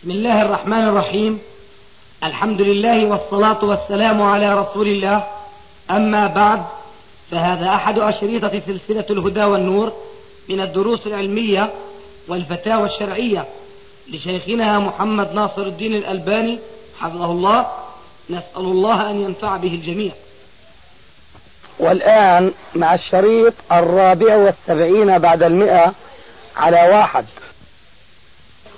بسم الله الرحمن الرحيم. الحمد لله والصلاة والسلام على رسول الله. أما بعد فهذا أحد أشريطة سلسلة الهدى والنور من الدروس العلمية والفتاوى الشرعية لشيخنا محمد ناصر الدين الألباني حفظه الله. نسأل الله أن ينفع به الجميع. والآن مع الشريط الرابع والسبعين بعد المئة على واحد.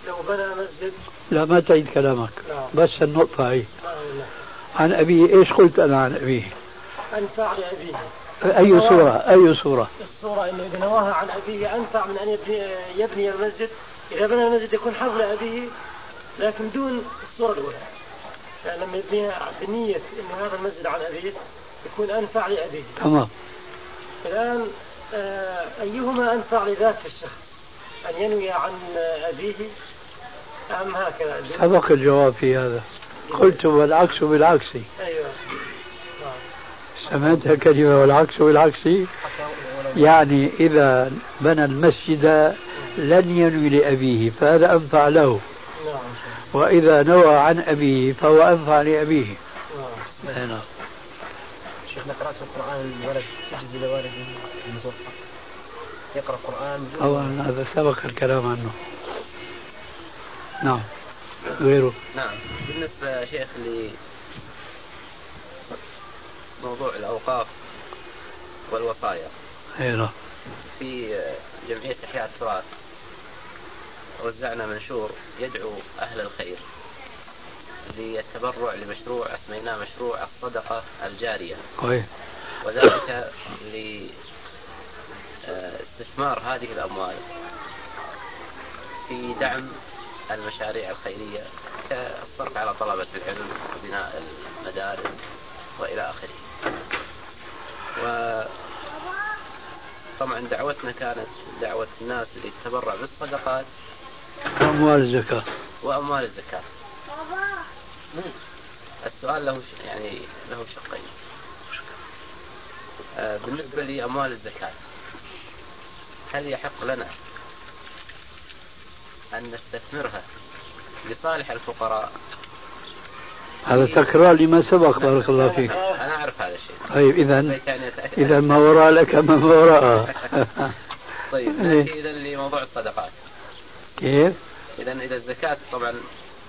لو بنى مسجد لا ما تعيد كلامك. بس النقطة هي. عن أبيه إيش قلت أنا عن أبيه؟ أنفع لأبيه أي سورة أي سورة الصورة أنه إذا نواها عن أبيه. أنفع من أن يبني, يبني المسجد. إذا بنى المسجد يكون حظ لأبيه لكن دون الصورة الأولى. يعني لما يبني بنية أن هذا المسجد عن أبيه يكون أنفع لأبيه. تمام. الآن آه، أيهما أنفع لذاك الشخص؟ أن ينوي عن أبيه أم هكذا؟ سبق الجواب في هذا؟ قلت والعكس بالعكس. أيوه. سمعتها كلمة والعكس بالعكس؟ يعني إذا بنى المسجد لن ينوي لأبيه فهذا أنفع له. وإذا نوى عن أبيه فهو أنفع لأبيه. نعم. شيخنا قرأت القرآن الولد يحجز لوالده المتوفى. يقرأ القرآن. أولا هذا سبق الكلام عنه. نعم. غيره. نعم. بالنسبة شيخ لموضوع الأوقاف والوصايا أي نعم في جمعية إحياء التراث وزعنا منشور يدعو أهل الخير للتبرع لمشروع أسميناه مشروع الصدقة الجارية. كويس وذلك لاستثمار هذه الأموال في دعم المشاريع الخيرية كالصرف على طلبة العلم وبناء المدارس وإلى آخره. وطبعا دعوتنا كانت دعوة الناس للتبرع بالصدقات أموال الزكاة. وأموال الزكاة. السؤال له ش- يعني له شقين. آه، بالنسبة لأموال الزكاة هل يحق لنا أن نستثمرها لصالح الفقراء. هذا تكرار لما سبق بارك الله فيك. أنا أعرف هذا الشيء. طيب إذا إذا ما وراء لك ما وراء. طيب إيه. نأتي إذا لموضوع الصدقات. كيف؟ إذا إذا الزكاة طبعا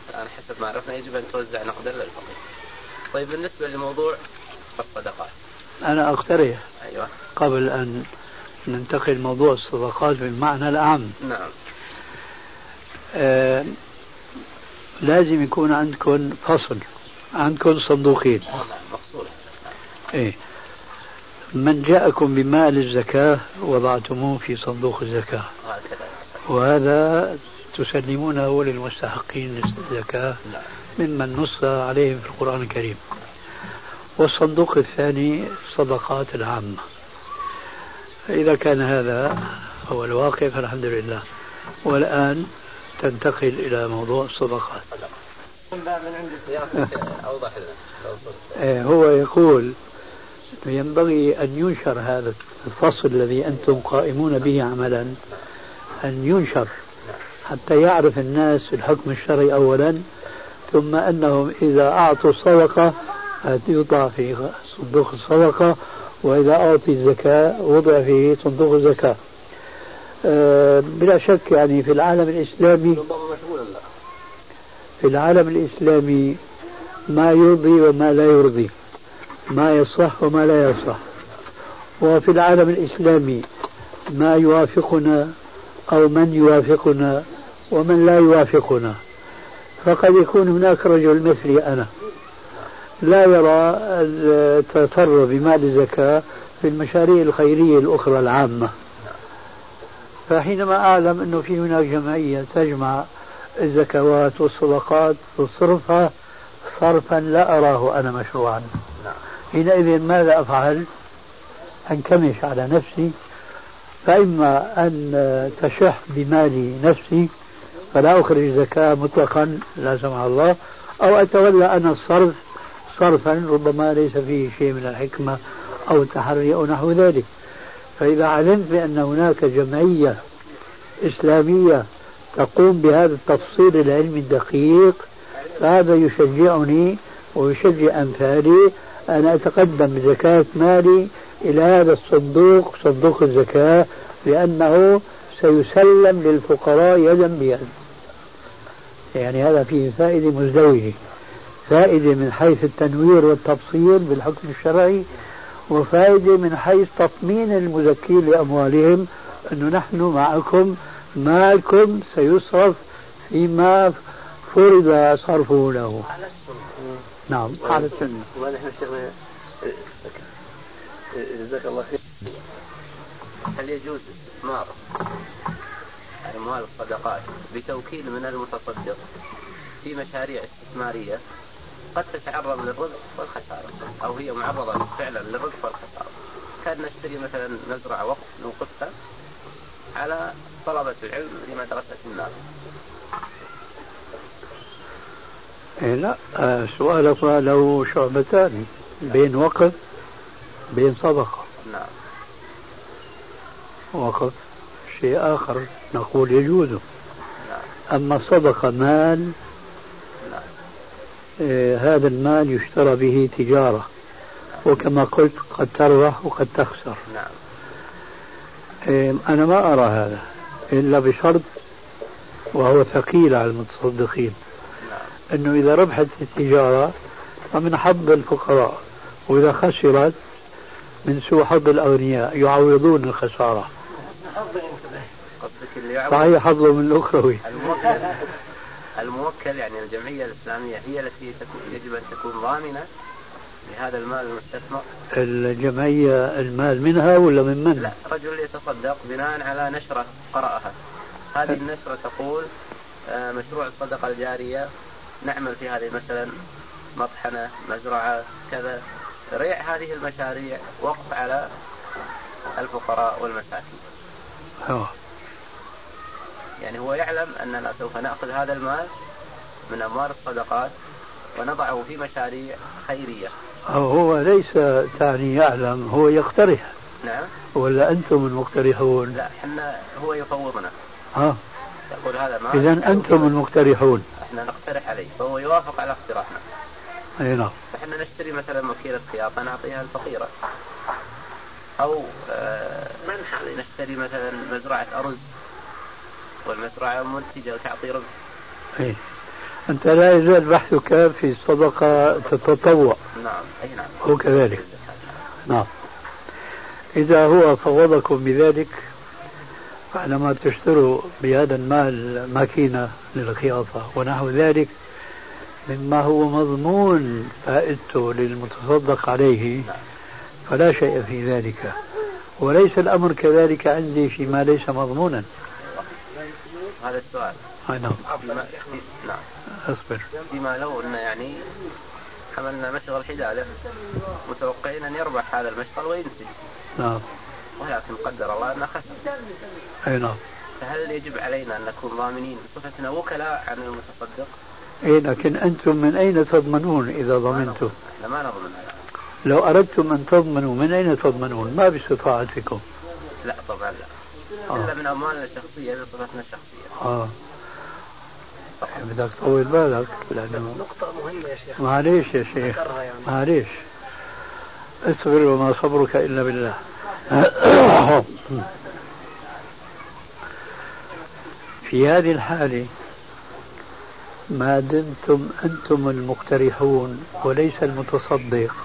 الآن حسب ما عرفنا يجب أن توزع نقدا للفقير. طيب بالنسبة لموضوع الصدقات. أنا أقترح أيوه. قبل أن ننتقل موضوع الصدقات بالمعنى الأعم نعم. آه لازم يكون عندكم فصل عندكم صندوقين. إيه. من جاءكم بمال الزكاة وضعتموه في صندوق الزكاة. وهذا تسلمونه للمستحقين للزكاة ممن نص عليهم في القرآن الكريم. والصندوق الثاني الصدقات العامة. إذا كان هذا هو الواقع فالحمد لله. والآن تنتقل إلى موضوع الصدقات من عند أوضح لنا. آه، هو يقول ينبغي أن ينشر هذا الفصل الذي أنتم قائمون به عملا أن ينشر حتى يعرف الناس الحكم الشرعي أولا ثم أنهم إذا أعطوا الصدقة يوضع في صندوق الصدقة وإذا أعطي الزكاة وضع في صندوق الزكاة بلا شك يعني في العالم الإسلامي في العالم الإسلامي ما يرضي وما لا يرضي ما يصح وما لا يصح. وفي العالم الإسلامي ما يوافقنا أو من يوافقنا ومن لا يوافقنا. فقد يكون هناك رجل مثلي أنا. لا يرى التطرف بمال الزكاة في المشاريع الخيرية الأخرى العامة. فحينما أعلم أنه في هناك جمعية تجمع الزكوات والصدقات تصرفها صرفا لا أراه أنا مشروعا. حينئذ ماذا أفعل؟ أنكمش على نفسي. فإما أن تشح بمال نفسي فلا أخرج زكاة مطلقا لا سمح الله أو أتولى أنا الصرف صرفا ربما ليس فيه شيء من الحكمة أو التحري أو نحو ذلك. فإذا علمت بأن هناك جمعية إسلامية تقوم بهذا التفصيل العلمي الدقيق فهذا يشجعني ويشجع أمثالي أن أتقدم بزكاة مالي إلى هذا الصندوق صندوق الزكاة لأنه سيسلم للفقراء يدا بيد. يعني هذا فيه فائدة مزدوجة. فائدة من حيث التنوير والتبصير بالحكم الشرعي وفائدة من حيث تطمين المزكين لأموالهم أنه نحن معكم مالكم سيصرف فيما فرض صرفه له على نعم على السنة جزاك الله خير. هل يجوز استثمار أموال الصدقات بتوكيل من المتصدق في مشاريع استثمارية؟ قد تتعرض للرزق والخسارة. أو هي معرضة فعلا للرزق والخسارة. كان نشتري مثلا مزرعة وقف نوقفها على طلبة العلم لمدرسة النار إيه لا آه سؤالك له شعبتان. بين وقف بين صدقة. نعم. وقف شيء آخر نقول يجوز. نعم. أما الصدقة مال هذا المال يشترى به تجارة. وكما قلت قد تربح وقد تخسر. نعم. إيه أنا ما أرى هذا إلا بشرط وهو ثقيل على المتصدقين. نعم. أنه إذا ربحت التجارة فمن حظ الفقراء وإذا خسرت من سوء حظ الأغنياء يعوضون الخسارة. صحيح حظه من الأخروي الموكل يعني الجمعية الإسلامية هي التي يجب أن تكون ضامنة لهذا المال المستثمر الجمعية المال منها ولا من من؟ لا رجل يتصدق بناء على نشرة قرأها هذه النشرة تقول آه، مشروع الصدقة الجارية نعمل في هذه مثلا مطحنة مزرعة كذا ريع هذه المشاريع وقف على الفقراء والمساكين أوه. يعني هو يعلم أننا سوف نأخذ هذا المال من أموال الصدقات ونضعه في مشاريع خيرية. هو ليس تعني يعلم هو يقترح. نعم. ولا أنتم المقترحون لا إحنا هو يفوضنا ها؟ يقول هذا ما إذا أنتم المقترحون إحنا نقترح عليه فهو يوافق على اقتراحنا. أي نعم. فاحنا نشتري مثلا مكيلة خياطة نعطيها الفقيرة. أو آه نشتري مثلا مزرعة أرز. والمزرعة منتجة وتعطي ربح. إيه. أنت لا يزال بحثك في الصدقة تتطوع. نعم أي نعم. هو كذلك. نعم. إذا هو فوضكم بذلك فعندما تشتروا بهذا المال ماكينة للخياطة ونحو ذلك مما هو مضمون فائدته للمتصدق عليه. فلا شيء في ذلك. وليس الأمر كذلك عندي فيما ليس مضمونا. هذا السؤال أي نعم نعم أصبر فيما لو أن يعني حملنا مشغل حداده متوقعين أن يربح هذا المشغل وينتج نعم ولكن قدر الله أنه خسر أي نعم فهل يجب علينا أن نكون ضامنين بصفتنا وكلاء عن المتصدق؟ اي لكن أنتم من أين تضمنون إذا ضمنتم؟ إحنا ما نضمن هذا لو أردتم أن تضمنوا من أين تضمنون؟ ما باستطاعتكم. لا طبعا لا. آه. إلا من أموالنا الشخصية بصفتنا الشخصية. آه. بدك تطول بالك لأنه نقطة مهمة يا شيخ. معليش يا شيخ. يعني. معليش. اصبر وما صبرك إلا بالله. في هذه الحالة ما دمتم أنتم المقترحون وليس المتصدق.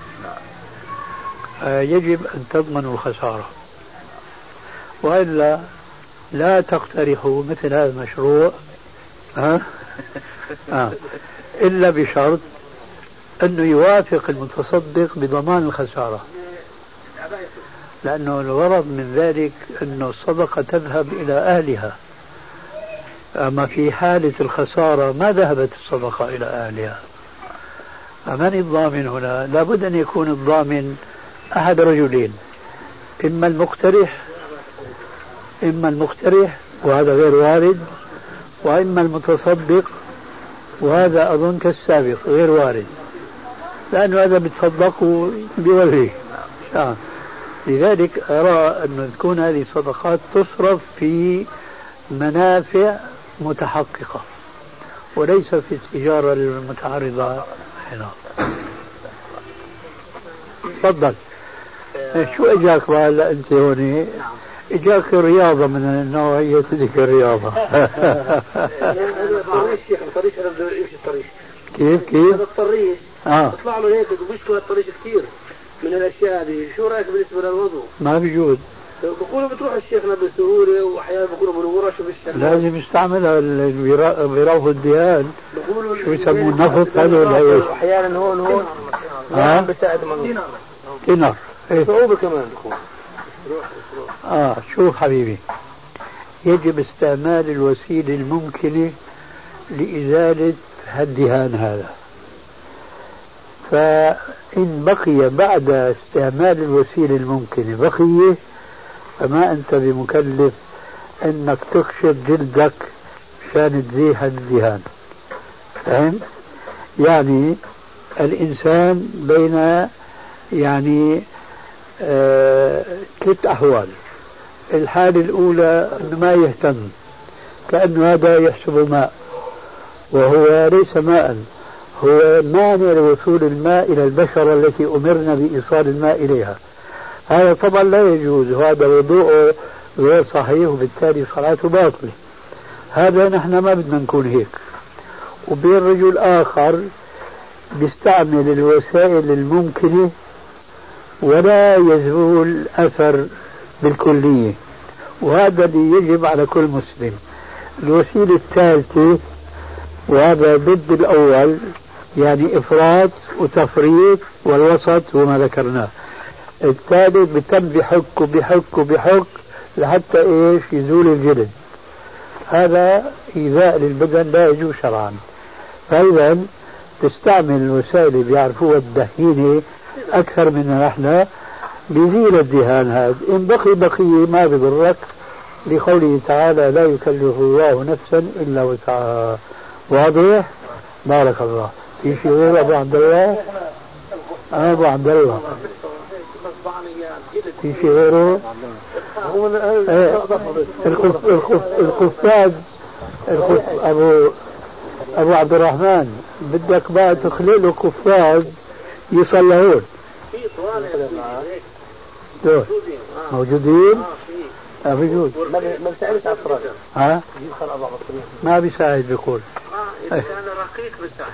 يجب أن تضمنوا الخسارة. وإلا لا تقترحوا مثل هذا المشروع ها؟ آه. إلا بشرط أنه يوافق المتصدق بضمان الخسارة لأنه الغرض من ذلك أنه الصدقة تذهب إلى أهلها أما في حالة الخسارة ما ذهبت الصدقة إلى أهلها فمن الضامن هنا لابد أن يكون الضامن أحد رجلين إما المقترح إما المقترح وهذا غير وارد وإما المتصدق وهذا أظن كالسابق غير وارد. لأنه هذا بيتصدق بوجهه. آه. لذلك أرى أن تكون هذه الصدقات تصرف في منافع متحققة وليس في التجارة المتعرضة هنا تفضل. شو إجاك هلا انت هون اجاك رياضة من نوعيه تلك الرياضه الشيخ الطريش أنا بده يمشي الطريش كيف كيف؟ هذا الطريش. آه. بيطلع له هيك وبيشكو الطريش كثير من الأشياء هذه. شو رأيك بالنسبة للوضوء؟ ما بيجوز بقولوا بتروح الشيخنا بسهوله وأحيانا بقولوا بالورش وبالشمال. لازم يستعملها بروف الدهان بقولوا شو يسموه النفط هذا ولا إيش؟ أحيانا هون هون. ها؟ بساعد منه تنر إيه. صعوبة كمان. بكون آه شوف حبيبي؟ يجب استعمال الوسيلة الممكنة لإزالة الدهان هذا. فإن بقي بعد استعمال الوسيلة الممكنة بقية فما أنت بمكلف أنك تكشف جلدك مشان تزيح الدهان. فهمت؟ يعني الإنسان بين يعني ثلاث أحوال. الحالة الأولى أنه ما يهتم كأنه هذا يحسب ماء وهو ليس ماء هو مانع لوصول الماء إلى البشرة التي أمرنا بإيصال الماء إليها. هذا طبعا لا يجوز وهذا وضوءه غير صحيح وبالتالي صلاته باطلة. هذا نحن ما بدنا نكون هيك. وبين رجل آخر بيستعمل الوسائل الممكنة ولا يزول أثر بالكلية وهذا اللي يجب على كل مسلم. الوسيلة الثالثة وهذا ضد الأول يعني إفراط وتفريط والوسط وما ذكرناه. الثالث بتم بحك وبحك وبحك لحتى إيش؟ يزول الجلد. هذا إيذاء للبدن لا يجوز شرعا. فإذا تستعمل الوسائل اللي بيعرفوها الدهينة أكثر منا نحن بيزيل الدهان هذا. إن بقي بقية ما بضرك لقوله تعالى لا يكلف الله نفسا إلا وسعها. واضح؟ بارك الله. في شيء غير أبو عبد الله؟ أبو عبد الله. في شيء غيره؟ القفاز أبو أبو عبد الرحمن بدك بقى تخلق له قفاز يصلحون. موجودين؟ آه بيجوز ما بيساعدش على الفراغ ها؟ ما بيساعد بيقول. آه إذا كان رقيق بيساعد.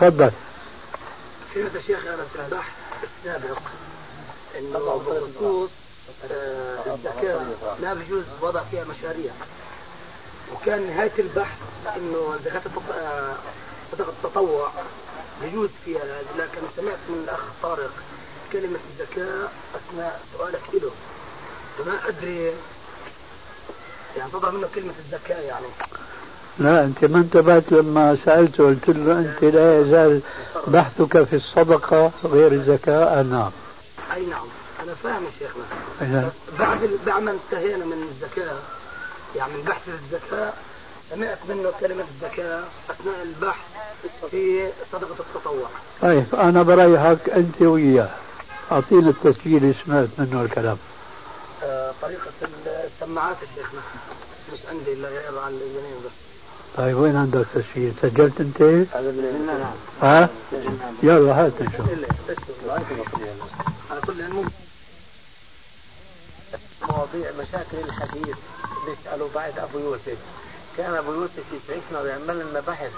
تفضل. سيرة الشيخ أنا في البحث السابق إنه بخصوص آه، الزكاة ما بيجوز وضع فيها مشاريع. وكان نهاية البحث إنه زكاة آه، صدقة التطوع يجوز فيها لكن سمعت من الأخ طارق كلمة الزكاة أثناء سؤالك له فما أدري يعني تضع منه كلمة الزكاة يعني. لا أنت ما انتبهت لما سألته قلت له أنت لا يزال بحثك في الصدقة غير الزكاة نعم أي نعم أنا فاهم يا شيخنا. نعم. بعد بعد ما انتهينا من الزكاة يعني من بحث الزكاة سمعت منه كلمة الزكاة أثناء البحث في صدقة التطوع. طيب أنا بريحك أنت وياه. أعطينا التسجيل اللي سمعت منه الكلام. آه، طريقة السماعات يا شيخنا. مش عندي إلا غير عن الإذنين بس. طيب وين عندك تسجيل؟ سجلت أنت؟ نعم. ها؟ يلا هات نشوف على كل مواضيع مشاكل الحديث بيسألوا بعد أبو يوسف. كان أبو يوسف يسعفنا ويعمل لنا بحث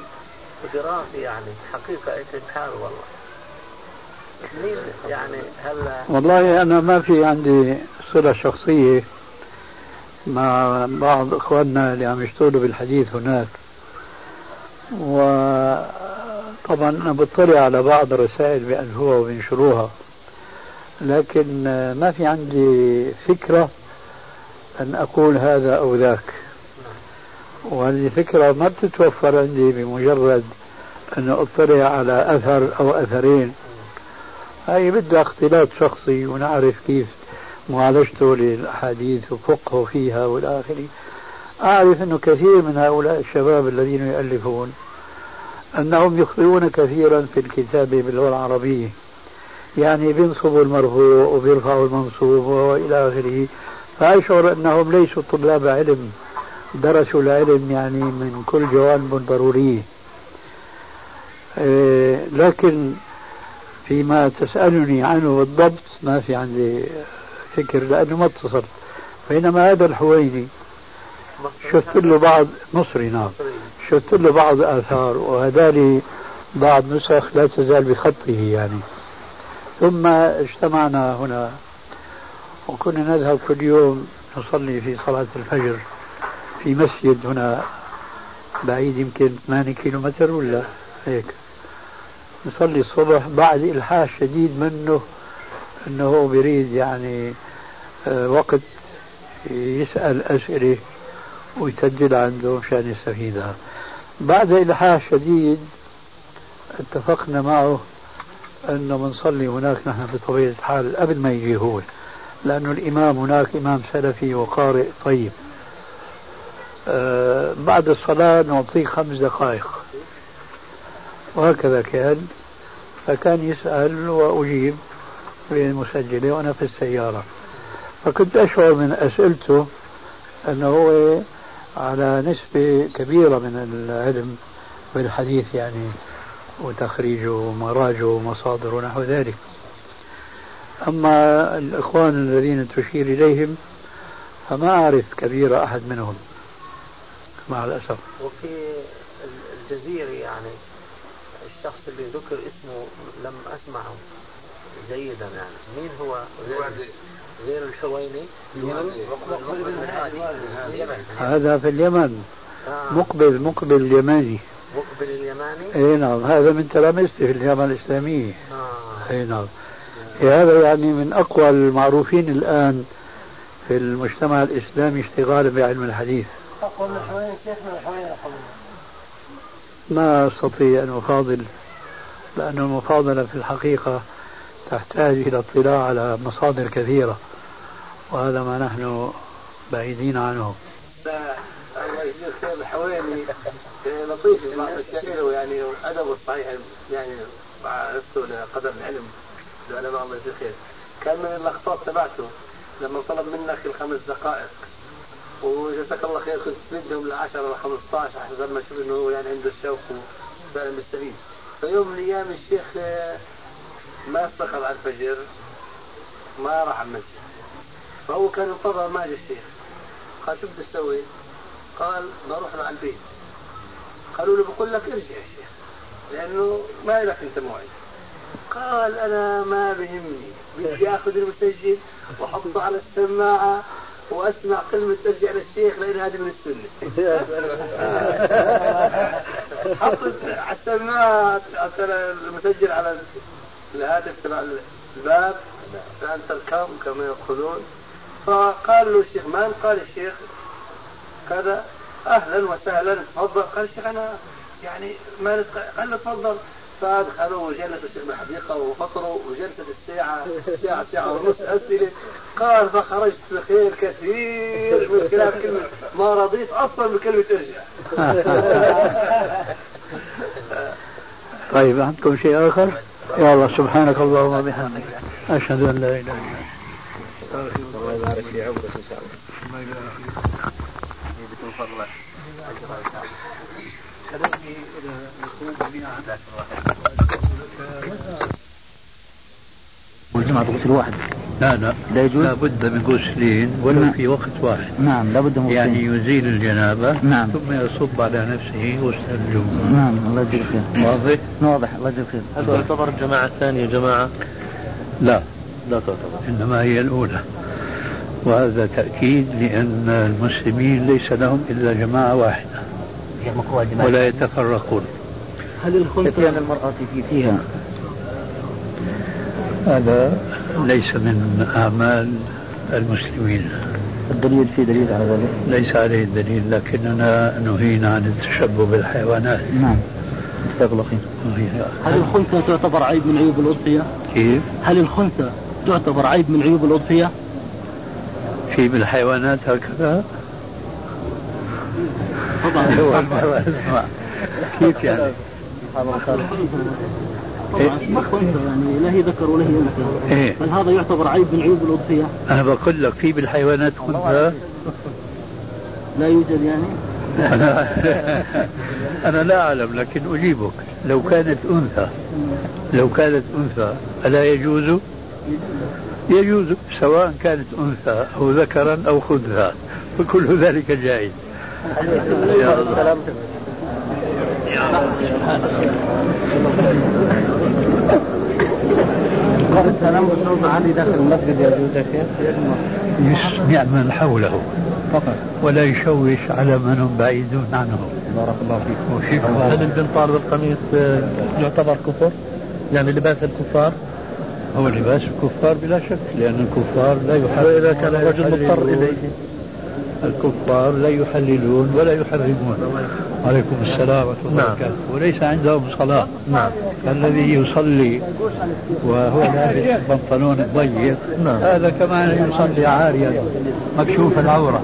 ودراسة يعني حقيقة إتحال والله. يعني هلا والله أنا ما في عندي صلة شخصية مع بعض إخواننا اللي عم يشتغلوا بالحديث هناك. وطبعا أنا بطلع على بعض الرسائل بألفوها وبينشروها. لكن ما في عندي فكرة أن أقول هذا أو ذاك. وهذه الفكرة ما بتتوفر عندي بمجرد أن أطلع على أثر أو أثرين. هاي بدها اختلاط شخصي ونعرف كيف معالجته للأحاديث وفقهه فيها والى اخره أعرف أنه كثير من هؤلاء الشباب الذين يؤلفون أنهم يخطئون كثيرا في الكتابة باللغة العربية. يعني بينصبوا المرفوع وبيرفعوا المنصوب وإلى آخره. فأشعر أنهم ليسوا طلاب علم. درسوا العلم يعني من كل جوانب ضرورية. إيه، لكن فيما تسألني عنه بالضبط ما في عندي فكر لأنه ما اتصل بينما هذا الحويني شفت له بعض مصري نعم. شفت له بعض آثار وهذا بعض نسخ لا تزال بخطه يعني. ثم اجتمعنا هنا وكنا نذهب كل يوم نصلي في صلاة الفجر. في مسجد هنا بعيد يمكن 8 كيلو متر ولا هيك. نصلي الصبح. بعد إلحاح شديد منه أنه هو بيريد يعني آه، وقت يسأل أسئلة ويسجل عنده مشان يستفيدها. بعد إلحاح شديد اتفقنا معه أنه بنصلي هناك نحن بطبيعة الحال قبل ما يجي هو لأنه الإمام هناك إمام سلفي وقارئ طيب. بعد الصلاة نعطيه خمس دقائق. وهكذا كان. فكان يسأل وأجيب بالمسجلة وأنا في السيارة. فكنت أشعر من أسئلته أنه هو على نسبة كبيرة من العلم بالحديث يعني وتخريجه ومراجعه ومصادره ونحو ذلك. أما الإخوان الذين تشير إليهم فما أعرف كبير أحد منهم. مع الأسف. وفي الجزيرة يعني الشخص اللي ذكر اسمه لم أسمعه جيدا يعني. مين هو؟ غير الحويني؟ هذا في اليمن. آه. مقبل مقبل اليماني مقبل اليماني؟ اي نعم. هذا من تلامذتي في الجامعة الإسلامية آه. اي نعم. هذا يعني من أقوى المعروفين الآن في المجتمع الإسلامي اشتغالا بعلم الحديث. أقوى من شيخنا الحويني ما أستطيع أن أفاضل لأن المفاضلة في الحقيقة تحتاج إلى اطلاع على مصادر كثيرة وهذا ما نحن بعيدين عنه. الله يجزيه خير الحويني لطيف يعني ادبه الصحيح يعني عرفته لقدر العلم العلماء الله يجزيه خير. كان من اللقطات تبعته لما طلب منك الخمس دقائق. وجزاك الله خير كنت بدهم ل 10 ل 15 حسب ما شوف إنه هو يعني عنده الشوق وفعلا مستفيد. فيوم من الأيام الشيخ ما استيقظ على الفجر ما راح على المسجد. فهو كان ينتظر ما جاء الشيخ. قال شو بدي تسوي؟ قال بروح على البيت. قالوا له بقول لك ارجع يا شيخ لأنه ما لك أنت موعد. قال أنا ما بهمني. بدي آخذ المسجل وأحطه على السماعة وأسمع كلمة ارجع للشيخ لأن هذه من السنة. حطت على السماعة المسجل على الهاتف تبع الباب الان تركم كما يقولون. فقال له الشيخ مان قال الشيخ؟ كذا أهلا وسهلا تفضل. قال الشيخ أنا يعني ما قال له تفضل. فادخلوا وجلسوا الشيخ بالحديقه وفطروا وجلست الساعة ساعه ساعه ونص أسئلة. قال فخرجت بخير كثير. من خلال كلمة ما رضيت أصلا بكلمه إرجع. طيب عندكم شيء آخر؟ يا الله سبحانك اللهم وبحمدك. أشهد أن لا إله إلا أنت. الله يبارك في عمرك ان شاء الله الله يبارك فيك. كلامي جميعا والجمعة بغسل واحد. لا لا. لا يجوز؟ لا بد من غسلين ولو نعم. في وقت واحد. نعم لا بد من يعني يزيل الجنابة نعم. ثم يصب على نفسه غسل الجمعة نعم الله يجزيك خير. واضح؟ واضح الله يجزيك خير. هل تعتبر الجماعة الثانية جماعة؟ لا. لا تعتبر. إنما هي الأولى. وهذا تأكيد لأن المسلمين ليس لهم إلا جماعة واحدة. ولا يتفرقون هل الخلطة المرأة في فيها هذا ليس من أعمال المسلمين الدليل في دليل على ذلك؟ ليس عليه دليل لكننا نهينا عن التشبه بالحيوانات نعم جزاك الله خير هل الخنثى تعتبر عيب من عيوب الأضحية؟ كيف؟ هل الخنثى تعتبر عيب من عيوب الأضحية؟ في بالحيوانات هكذا؟ كيف يعني؟ طبعا يعني لا هي ذكر ولا هي انثى إيه؟ بل هذا يعتبر عيب من عيوب الاضحيه أنا بقول لك في بالحيوانات خنثى لا يوجد يعني؟ أنا, أنا لا أعلم لكن أجيبك لو كانت أنثى لو كانت أنثى ألا يجوز؟ يجوز سواء كانت أنثى أو ذكرا أو خنثى فكل ذلك جائز. قال السلام عالي داخل المسجد يجوز يا شيخ؟ يسمع من حوله فقط ولا يشوش على من هم بعيدون عنه بارك الله فيك هل البنطال والقميص آه، يعتبر كفر؟ يعني لباس الكفار؟ هو لباس الكفار بلا شك لأن الكفار لا يحرمون وإذا كان الرجل مضطر. إليه الكفار لا يحللون ولا يحرمون. عليكم السلام ورحمة الله نعم. وبركاته. وليس عندهم صلاة. نعم. الذي يصلي وهو لابس بنطلون ضيق نعم. هذا كمان يصلي عاريا. مكشوف العورة.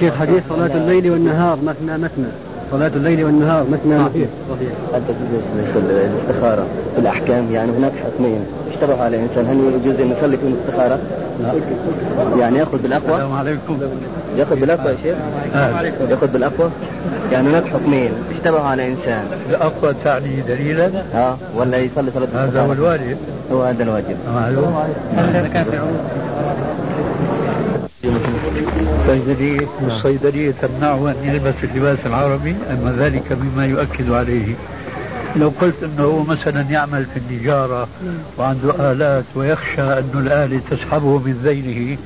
شيخ حديث صلاة الليل والنهار مثنى مثنى. صلاة الليل والنهار مثنى مثنى صحيح. حتى تجوز الاستخارة في الأحكام يعني هناك حكمين اشتبه على الإنسان هل يجوز أن يصلي فيهم الاستخارة؟ يعني يأخذ بالأقوى؟ السلام عليكم. يأخذ بالأقوى يا شيخ؟ آه. يأخذ بالأقوى؟ يعني هناك حكمين اشتبه على إنسان الأقوى تعني دليلا؟ ها ولا يصلي صلاة هذا هو الواجب. هو هذا الواجب. معلوم. في الصيدلية الصيدلية تمنعه أن يلبس اللباس العربي أما ذلك مما يؤكد عليه. لو قلت أنه هو مثلا يعمل في النجارة وعنده آلات ويخشى أن الآلة تسحبه من ذيله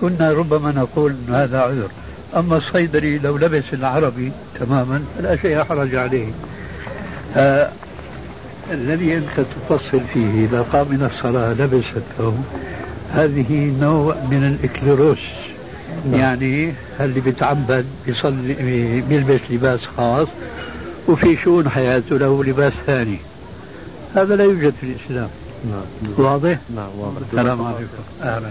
كنا ربما نقول أن هذا عذر. أما الصيدلي لو لبس العربي تماما فلا شيء حرج عليه. آه الذي أنت تفصل فيه إذا قام من الصلاة لبس الثوب هذه نوع من الإكليروس. يعني اللي بيتعبد بيصلي بيلبس لباس خاص وفي شؤون حياته له لباس ثاني. هذا لا يوجد في الإسلام. نعم. واضح؟ نعم واضح. السلام عليكم. أهلا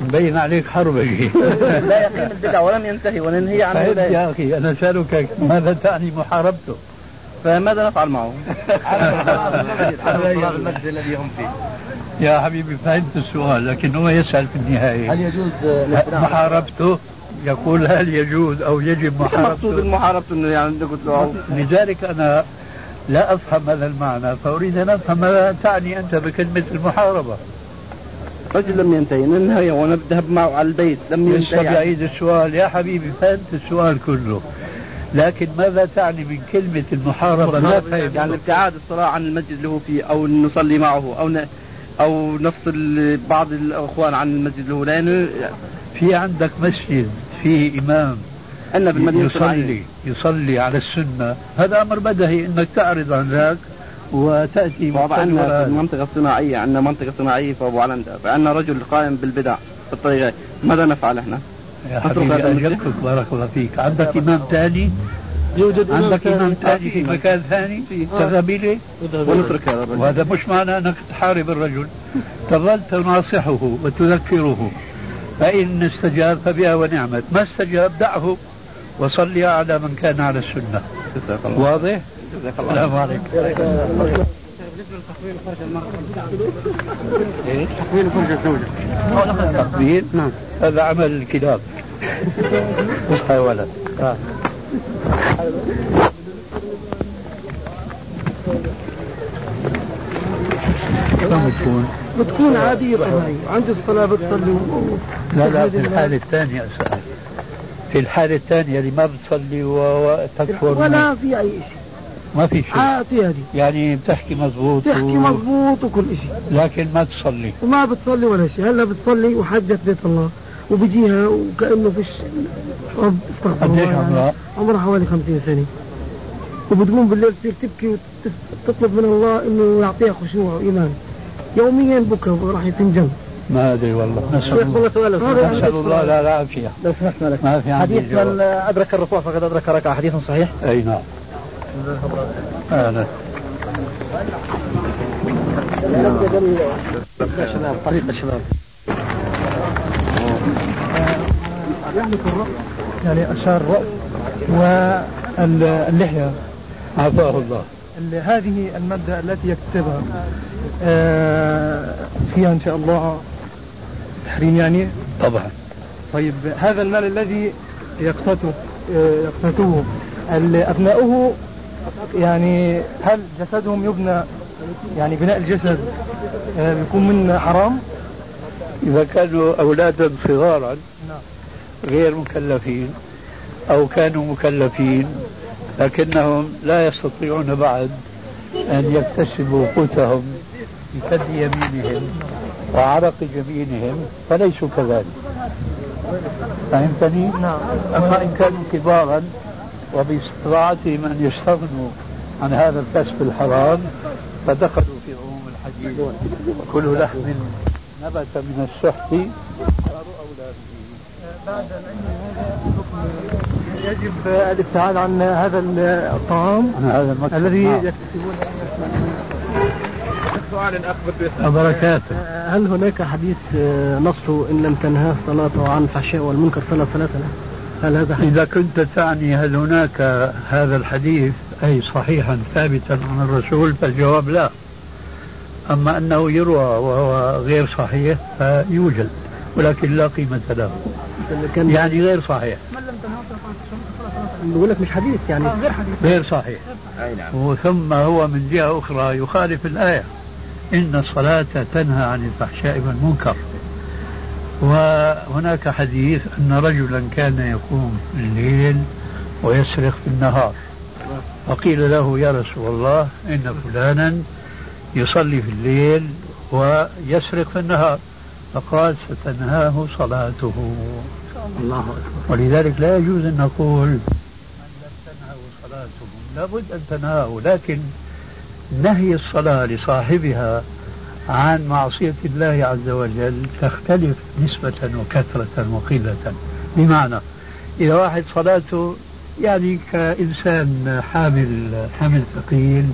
مبين عليك حربجي لا يقيم البدع ولم ينتهي وننهي لا يا أخي أنا سألك ماذا تعني محاربته؟ فماذا نفعل معه؟ المسجد الذي هم فيه. يا حبيبي فهمت السؤال لكن هو يسأل في النهاية. هل يجوز محاربته؟ يقول هل يجوز أو يجب مقصود محاربته؟ المحاربة إنه يعني أنت قلت له لذلك أنا لا أفهم هذا المعنى فأريد أن أفهم ماذا تعني أنت بكلمة المحاربة. رجل لم ينتهي ننهي ونذهب معه على البيت لم ينتهي. بعيد السؤال يا حبيبي فهمت السؤال كله. لكن ماذا تعني من كلمة المحاربة؟ لا يعني ابتعاد الصلاة عن المسجد اللي هو فيه أو نصلي معه أو ن... أو نفصل بعض الأخوان عن المسجد اللي هو لأنه في عندك مسجد فيه إمام. أن في المدينة يصلي يصلي على السنة. هذا أمر بدهي أنك تعرض عن ذاك. مقتدى عندنا في وراء. المنطقة الصناعية عندنا منطقة صناعية في أبو علندة فعندنا رجل قائم بالبدع في الطريقات ماذا نفعل إحنا؟ يا حبيبي بارك الله فيك. عندك إمام ثاني يوجد عندك إمام ثاني في مكان ثاني؟ تذهب إليه ونترك هذا الرجل وهذا مش معنى أنك تحارب الرجل. تظل تناصحه وتذكره. فإن استجاب فبها ونعمت. ما استجاب دعه. وصلي على من كان على الله. واضح؟ جزاك الله السلام عليكم. إيه؟ تحويل فرج الزوجة تقبيل؟ نعم. هذا عمل الكلاب. يا ولد آه. كم تكون؟ بتكون عادية. طبعا عند الصلاة بتصلي. لا لا في الحالة الثانية أسأل في الحالة الثانية اللي ما بتصلي و- وتكفر ولا في أي شيء. ما في شيء. عادي هذه يعني بتحكي مضبوط تحكي و- مضبوط وكل شيء لكن ما تصلي. وما بتصلي ولا شيء. هلا بتصلي وحجت بيت الله. وبيجيها وكأنه فيش رب. استغفر الله قديش يعني. عمرها؟ عمرها حوالي 50 سنة. وبتقوم بالليل تصير تبكي وتطلب من الله إنه يعطيها خشوع وإيمان. يوميا بكى وراح يتنجم. ما أدري والله. نسأل الله. نسأل الله. لا العافية لو سمحت لك. ما في عندي حديث من جواب. أدرك الركوع فقد أدرك ركعة. حديث صحيح؟ أي نعم. أهلا شباب طريق الشباب يعني الرأس يعني أشار الرأس واللحية. عافاه الله. ال- هذه المادة التي يكتبها آه، فيها إن شاء الله تحريم يعني. طبعا. طيب هذا المال الذي يقتاته آه، يقتاته ال- أبناؤه يعني هل جسدهم يبنى يعني بناء الجسد آه، بيكون من حرام؟ إذا كانوا أولادا صغارا نعم. غير مكلفين أو كانوا مكلفين لكنهم لا يستطيعون بعد أن يكتسبوا قوتهم بكد يمينهم وعرق جبينهم فليسوا كذلك فهمتني؟ نعم أما إن كانوا كبارا وباستطاعتهم أن يستغنوا عن هذا الكسب الحرام فدخلوا في عموم الحديث. وكل لحم نبت من السحت به بعد العلم هذا يجب الابتعاد عن هذا الطعام عن هذا المكتب الذي نعم. يكتسبون سؤال وبركاته. هل هناك حديث آه، نصه إن لم تنهى الصلاة عن الفحشاء والمنكر فلا صلاة له؟ هل هذا حديث؟ إذا كنت تعني هل هناك هذا الحديث أي صحيحا ثابتا عن الرسول فالجواب لا. أما أنه يروى وهو غير صحيح فيوجد ولكن لا قيمة له. يعني غير صحيح. بقول لك مش حديث يعني. غير حديث. غير صحيح. نعم. وثم هو من جهة أخرى يخالف الآية. إن الصلاة تنهى عن الفحشاء والمنكر. وهناك حديث أن رجلا كان يقوم الليل ويسرق في النهار. فقيل له يا رسول الله إن فلانا يصلي في الليل ويسرق في النهار. فقال ستنهاه صلاته. الله أكبر. ولذلك لا يجوز أن نقول من لم تنهه صلاته لابد أن تنهاه لكن نهي الصلاة لصاحبها عن معصية الله عز وجل تختلف نسبة وكثرة وقلة. بمعنى إذا واحد صلاته يعني كإنسان حامل حمل ثقيل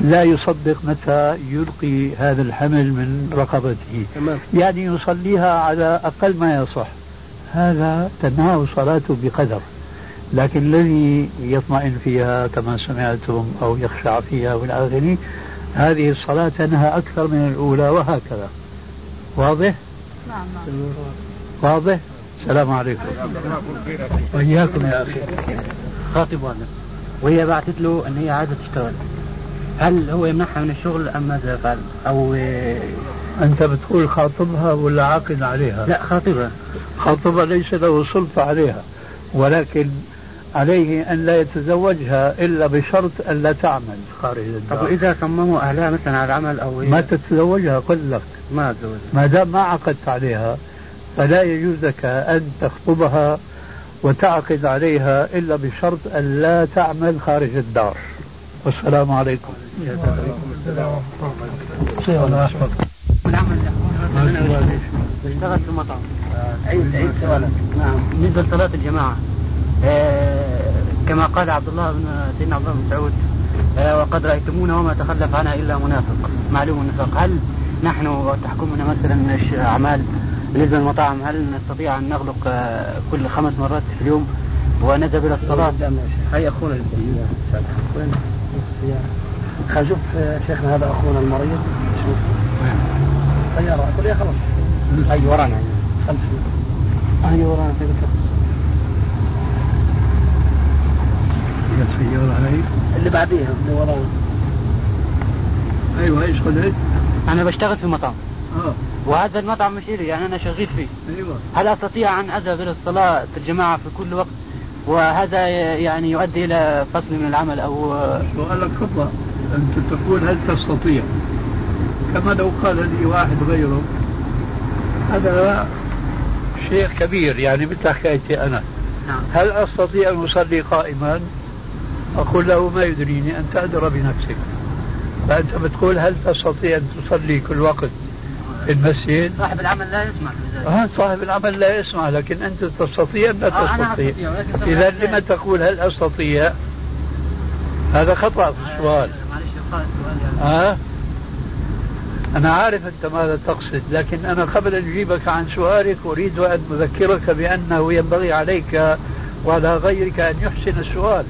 لا يصدق متى يلقي هذا الحمل من رقبته. تمام. يعني يصليها على أقل ما يصح. هذا تنهاه صلاته بقدر. لكن الذي يطمئن فيها كما سمعتم أو يخشع فيها والى آخره هذه الصلاة تنهى أكثر من الأولى وهكذا واضح؟ نعم نعم واضح؟ السلام عليكم وإياكم يا أخي خاطب والد وهي بعثت له إن هي عايزه تشتغل هل هو يمنعها من الشغل أم ماذا يفعل؟ أو آه، أنت بتقول خاطبها ولا عاقد عليها؟ لا خاطبها خاطبها ليس له سلطة عليها ولكن عليه أن لا يتزوجها إلا بشرط أن لا تعمل. خارج طب الدار وإذا صمموا أهلها مثلا على العمل أو ما تتزوجها قل لك ما تزوج ما دام ما عقدت عليها فلا يجوز لك أن تخطبها وتعقد عليها إلا بشرط أن لا تعمل خارج الدار. والسلام عليكم. والعمل بشتغل في مطعم عيد عيد سؤالك. نعم. بالنسبة لصلاة الجماعة آه كما قال عبد الله بن سيدنا عبد الله بن مسعود آه وقد رأيتمونا وما تخلف عنها إلا منافق. معلوم النفاق هل نحن وتحكمنا مثلا أعمال بالنسبة للمطاعم هل نستطيع أن نغلق آه كل خمس مرات في اليوم ونذهب إلى الصلاة؟ هيا أخونا وين السيارة خل شوف آه، شيخنا هذا أخونا المريض. شوف سيارة أقول يا خلاص. أي ورانا. هي ورانا في الكف. السيارة هاي. اللي بعديها اللي ورانا أيوة إيش قلت؟ أنا بشتغل في مطعم. آه. وهذا المطعم مش إلي يعني أنا شغيل فيه. أيوه. هل أستطيع أن أذهب إلى الصلاة الجماعة في كل وقت؟ وهذا يعني يؤدي إلى فصل من العمل أو سؤالك خطأ. أنت تقول هل تستطيع؟ كما لو قال لي واحد غيره هذا شيء كبير يعني مثل حكايتي أنا. نعم. هل أستطيع أن أصلي قائما؟ أقول له ما يدريني أنت أدرى بنفسك. فأنت بتقول هل تستطيع أن تصلي كل وقت في المسجد؟ صاحب العمل لا بذلك آه صاحب العمل لا يسمع لكن أنت تستطيع أم لا آه، تستطيع. إذا لما تقول هل أستطيع؟ هذا خطأ في السؤال. يعني. ها أنا عارف أنت ماذا تقصد لكن أنا قبل أن أجيبك عن سؤالك أريد أن أذكرك بأنه ينبغي عليك وعلى غيرك أن يحسن السؤال.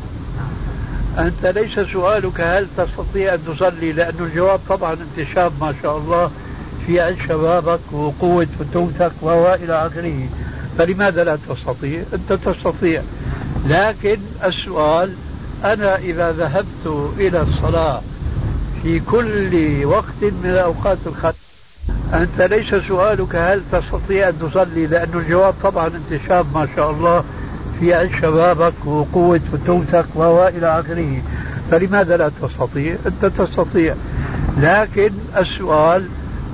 أنت ليس سؤالك هل تستطيع أن تصلي لأن الجواب طبعا أنت شاب ما شاء الله في عز شبابك وقوة فتوتك وإلى آخره. فلماذا لا تستطيع؟ أنت تستطيع. لكن السؤال أنا إذا ذهبت إلى الصلاة في كل وقت من الأوقات الخمس أنت ليس سؤالك هل تستطيع أن تصلي لأن الجواب طبعا أنت شاب ما شاء الله في شبابك وقوة فتوتك وإلى آخره. فلماذا لا تستطيع؟ أنت تستطيع. لكن السؤال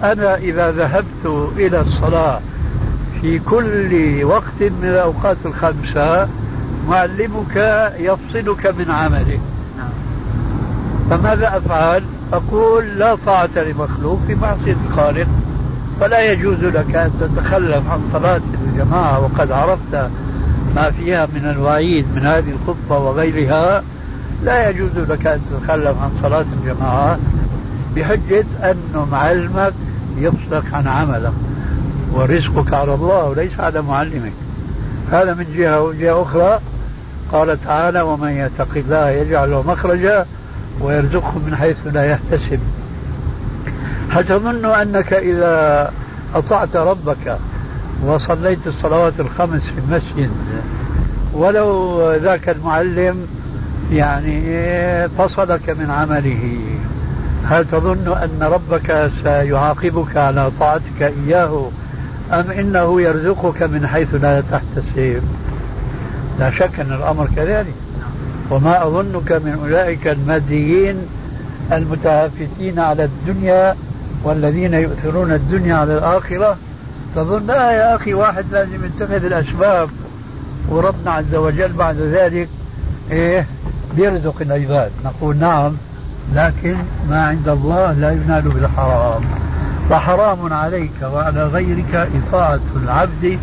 أنا إذا ذهبت إلى الصلاة في كل وقت من الأوقات الخمسة معلمك يفصلك من عملك. فماذا أفعل؟ أقول لا طاعة لمخلوق في معصية الخالق فلا يجوز لك أن تتخلف عن صلاة الجماعة وقد عرفت ما فيها من الوعيد من هذه الخطبة وغيرها لا يجوز لك أن تتخلف عن صلاة الجماعة بحجة أن معلمك يفصلك عن عملك ورزقك على الله وليس على معلمك. هذا من جهة وجهة أخرى. قال تعالى ومن يتق الله يجعل له مخرجا ويرزقه من حيث لا يحتسب. هل تظن أنك إذا أطعت ربك وصليت الصلوات الخمس في المسجد. ولو ذاك المعلم يعني فصلك من عمله. هل تظن أن ربك سيعاقبك على طاعتك إياه؟ أم إنه يرزقك من حيث لا تحتسب؟ لا شك أن الأمر كذلك. وما أظنك من أولئك الماديين المتهافتين على الدنيا والذين يؤثرون الدنيا على الآخرة تظن لا يا أخي واحد لازم يتخذ الأسباب وربنا عز وجل بعد ذلك إيه بيرزق العباد. نقول نعم لكن ما عند الله لا ينال بالحرام. فحرام عليك وعلى غيرك إطاعة العبد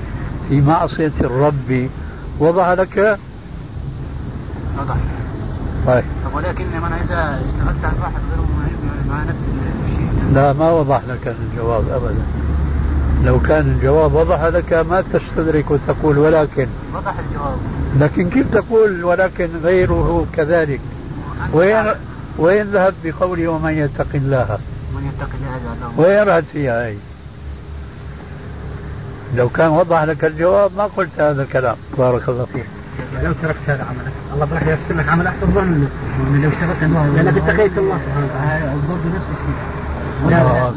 في معصية الرب. وضع لك؟ وضع. طيب. ولكن أنا إذا اشتغلت عن واحد غير مع نفس الشيء؟ لا ما وضح لك الجواب ابدا. لو كان الجواب وضح لك ما تستدرك وتقول ولكن. وضح الجواب. لكن كيف تقول ولكن غيره كذلك؟ وين وين ذهب بقوله ومن يتق الله؟ من يتق الله وين رأت فيها؟ هي لو كان وضح لك الجواب ما قلت هذا الكلام. بارك الله فيك. لو تركت هذا عملك الله راح يرسل لك عمل أحسن ظن يعني لو اشتغلت لانك اتقيت الله سبحانه وتعالى. برضه نفس الشيء لا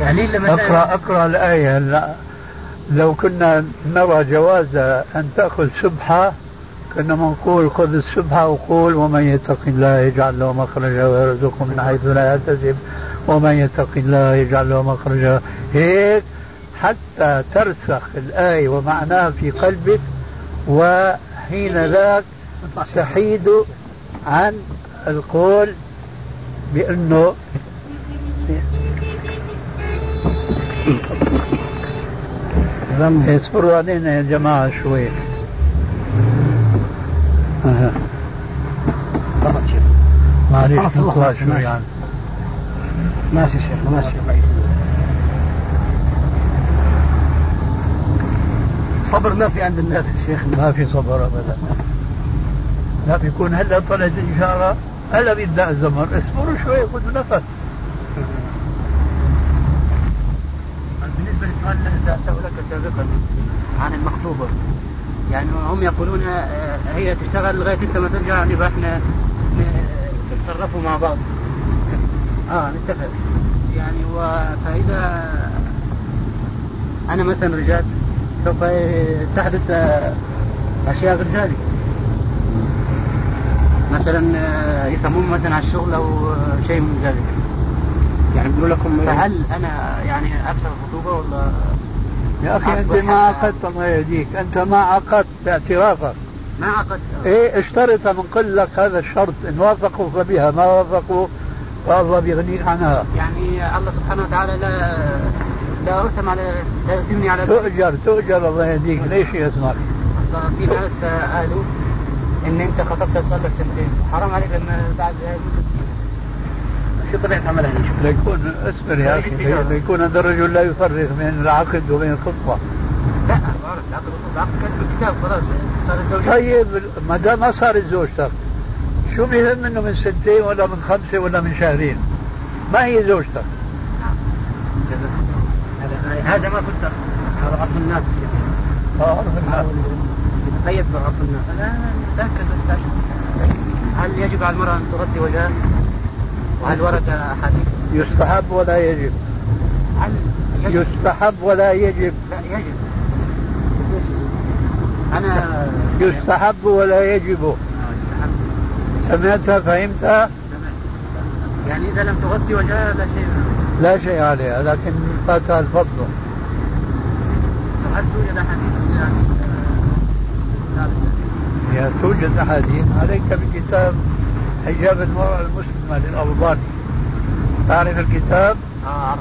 يعني أقرأ أقرأ الآية. لا لو كنا نرى جواز أن تأخذ سبحه كنا نقول خذ السبحه وقول ومن يتق الله يجعل له مخرجا ويرزقه من حيث لا يحتسب. ومن يتق الله يجعل له مخرجا. هيك حتى ترسخ الآية ومعناها في قلبك وحين ذاك تحيد عن القول بأنه اصبروا علينا يا جماعة شوي. معلش نطلع شوي. يعني ماشي شيخ ماشي. صبر ما في عند الناس يا شيخ. ما في صبر ابدا. لا بيكون هلا طلعت الاشاره هلا بيبدأ الزمر. اصبروا شوي خذوا نفس. سالته لك سابقا عن المخطوبة. يعني هم يقولون آه، هي تشتغل لغاية انت ما ترجع يعني إحنا نتصرفوا مع بعض. آه نتفق. يعني و... فإذا أنا مثلا رجعت سوف تحدث أشياء غير ذلك. مثلا يسمون مثلا على الشغل أو شيء من ذلك. يعني بيقولوا لكم فهل أنا يعني أكثر الخطوبه ولا يا أخي أنت ما عقدت الله يهديك. أنت ما عقدت باعترافك ما عقدت. إيه اشترط من قل لك هذا الشرط. إن وافقوا فبها ما وافقوا فالله بيغنيك عنها. يعني الله سبحانه وتعالى لا لا ارسم على لا يرسمني على تؤجر تؤجر الله يهديك. ليش يسمعك؟ في ناس قالوا إن أنت خطبت صار لك سنتين حرام عليك لما بعد شو طبيعه عملها ليكون اصبر يا أخي ليكون هذا الرجل لا يفرق بين العقد وبين الخطبه لا العقد العقد كان بالكتاب خلاص صار طيب ما دام ما صارت زوجتك شو بيهم منه من سنتين ولا من خمسة ولا من شهرين ما هي زوجتك هذا ما كنت هذا عرف الناس آه عرف الناس يتقيد بعرف الناس لا متأكد بس هل يجب على المرأة أن تغطي وجهها؟ وهل ورد أحاديث؟ يستحب ولا يجب؟ هل يجب؟ يستحب ولا يجب؟ لا يجب أنا يستحب ولا يجب؟ سمعتها فهمتها؟ يعني إذا لم تغطي وجهها لا شيء لا شيء عليها لكن فاتها الفضل هل توجد أحاديث يعني هي توجد أحاديث عليك بكتاب حجاب المرأة المسلمة للألباني تعرف الكتاب؟ آه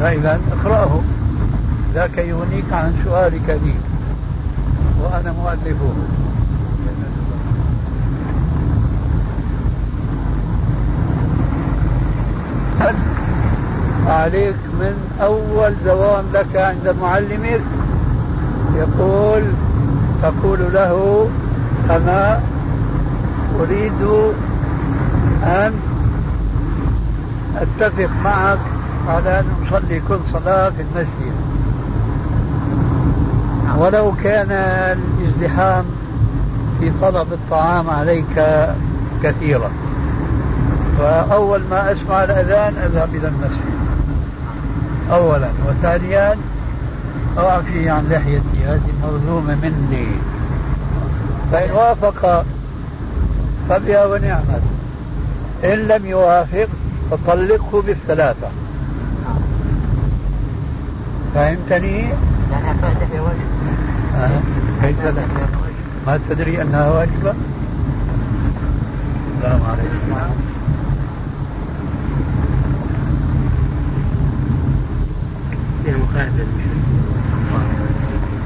فإذا اقرأه ذاك يغنيك عن سؤالك لي. وأنا مؤلفه. عليك من أول دوام لك عند معلمك؟ يقول تقول له أنا أريد أن أتفق معك على أن نصلي كل صلاة في المسجد. ولو كان الازدحام في طلب الطعام عليك كثيرا. فأول ما أسمع الأذان أذهب إلى المسجد. أولا وثانيا أعفي عن لحيتي. هذه المظلومة مني. فإن وافق فبها ونعمت. إن لم يوافق فطلقه بالثلاثة فهمتني؟ يعني أعطاء اللحية واجب آه. كيف؟ ما تدري أنها واجبة؟ السلام عليكم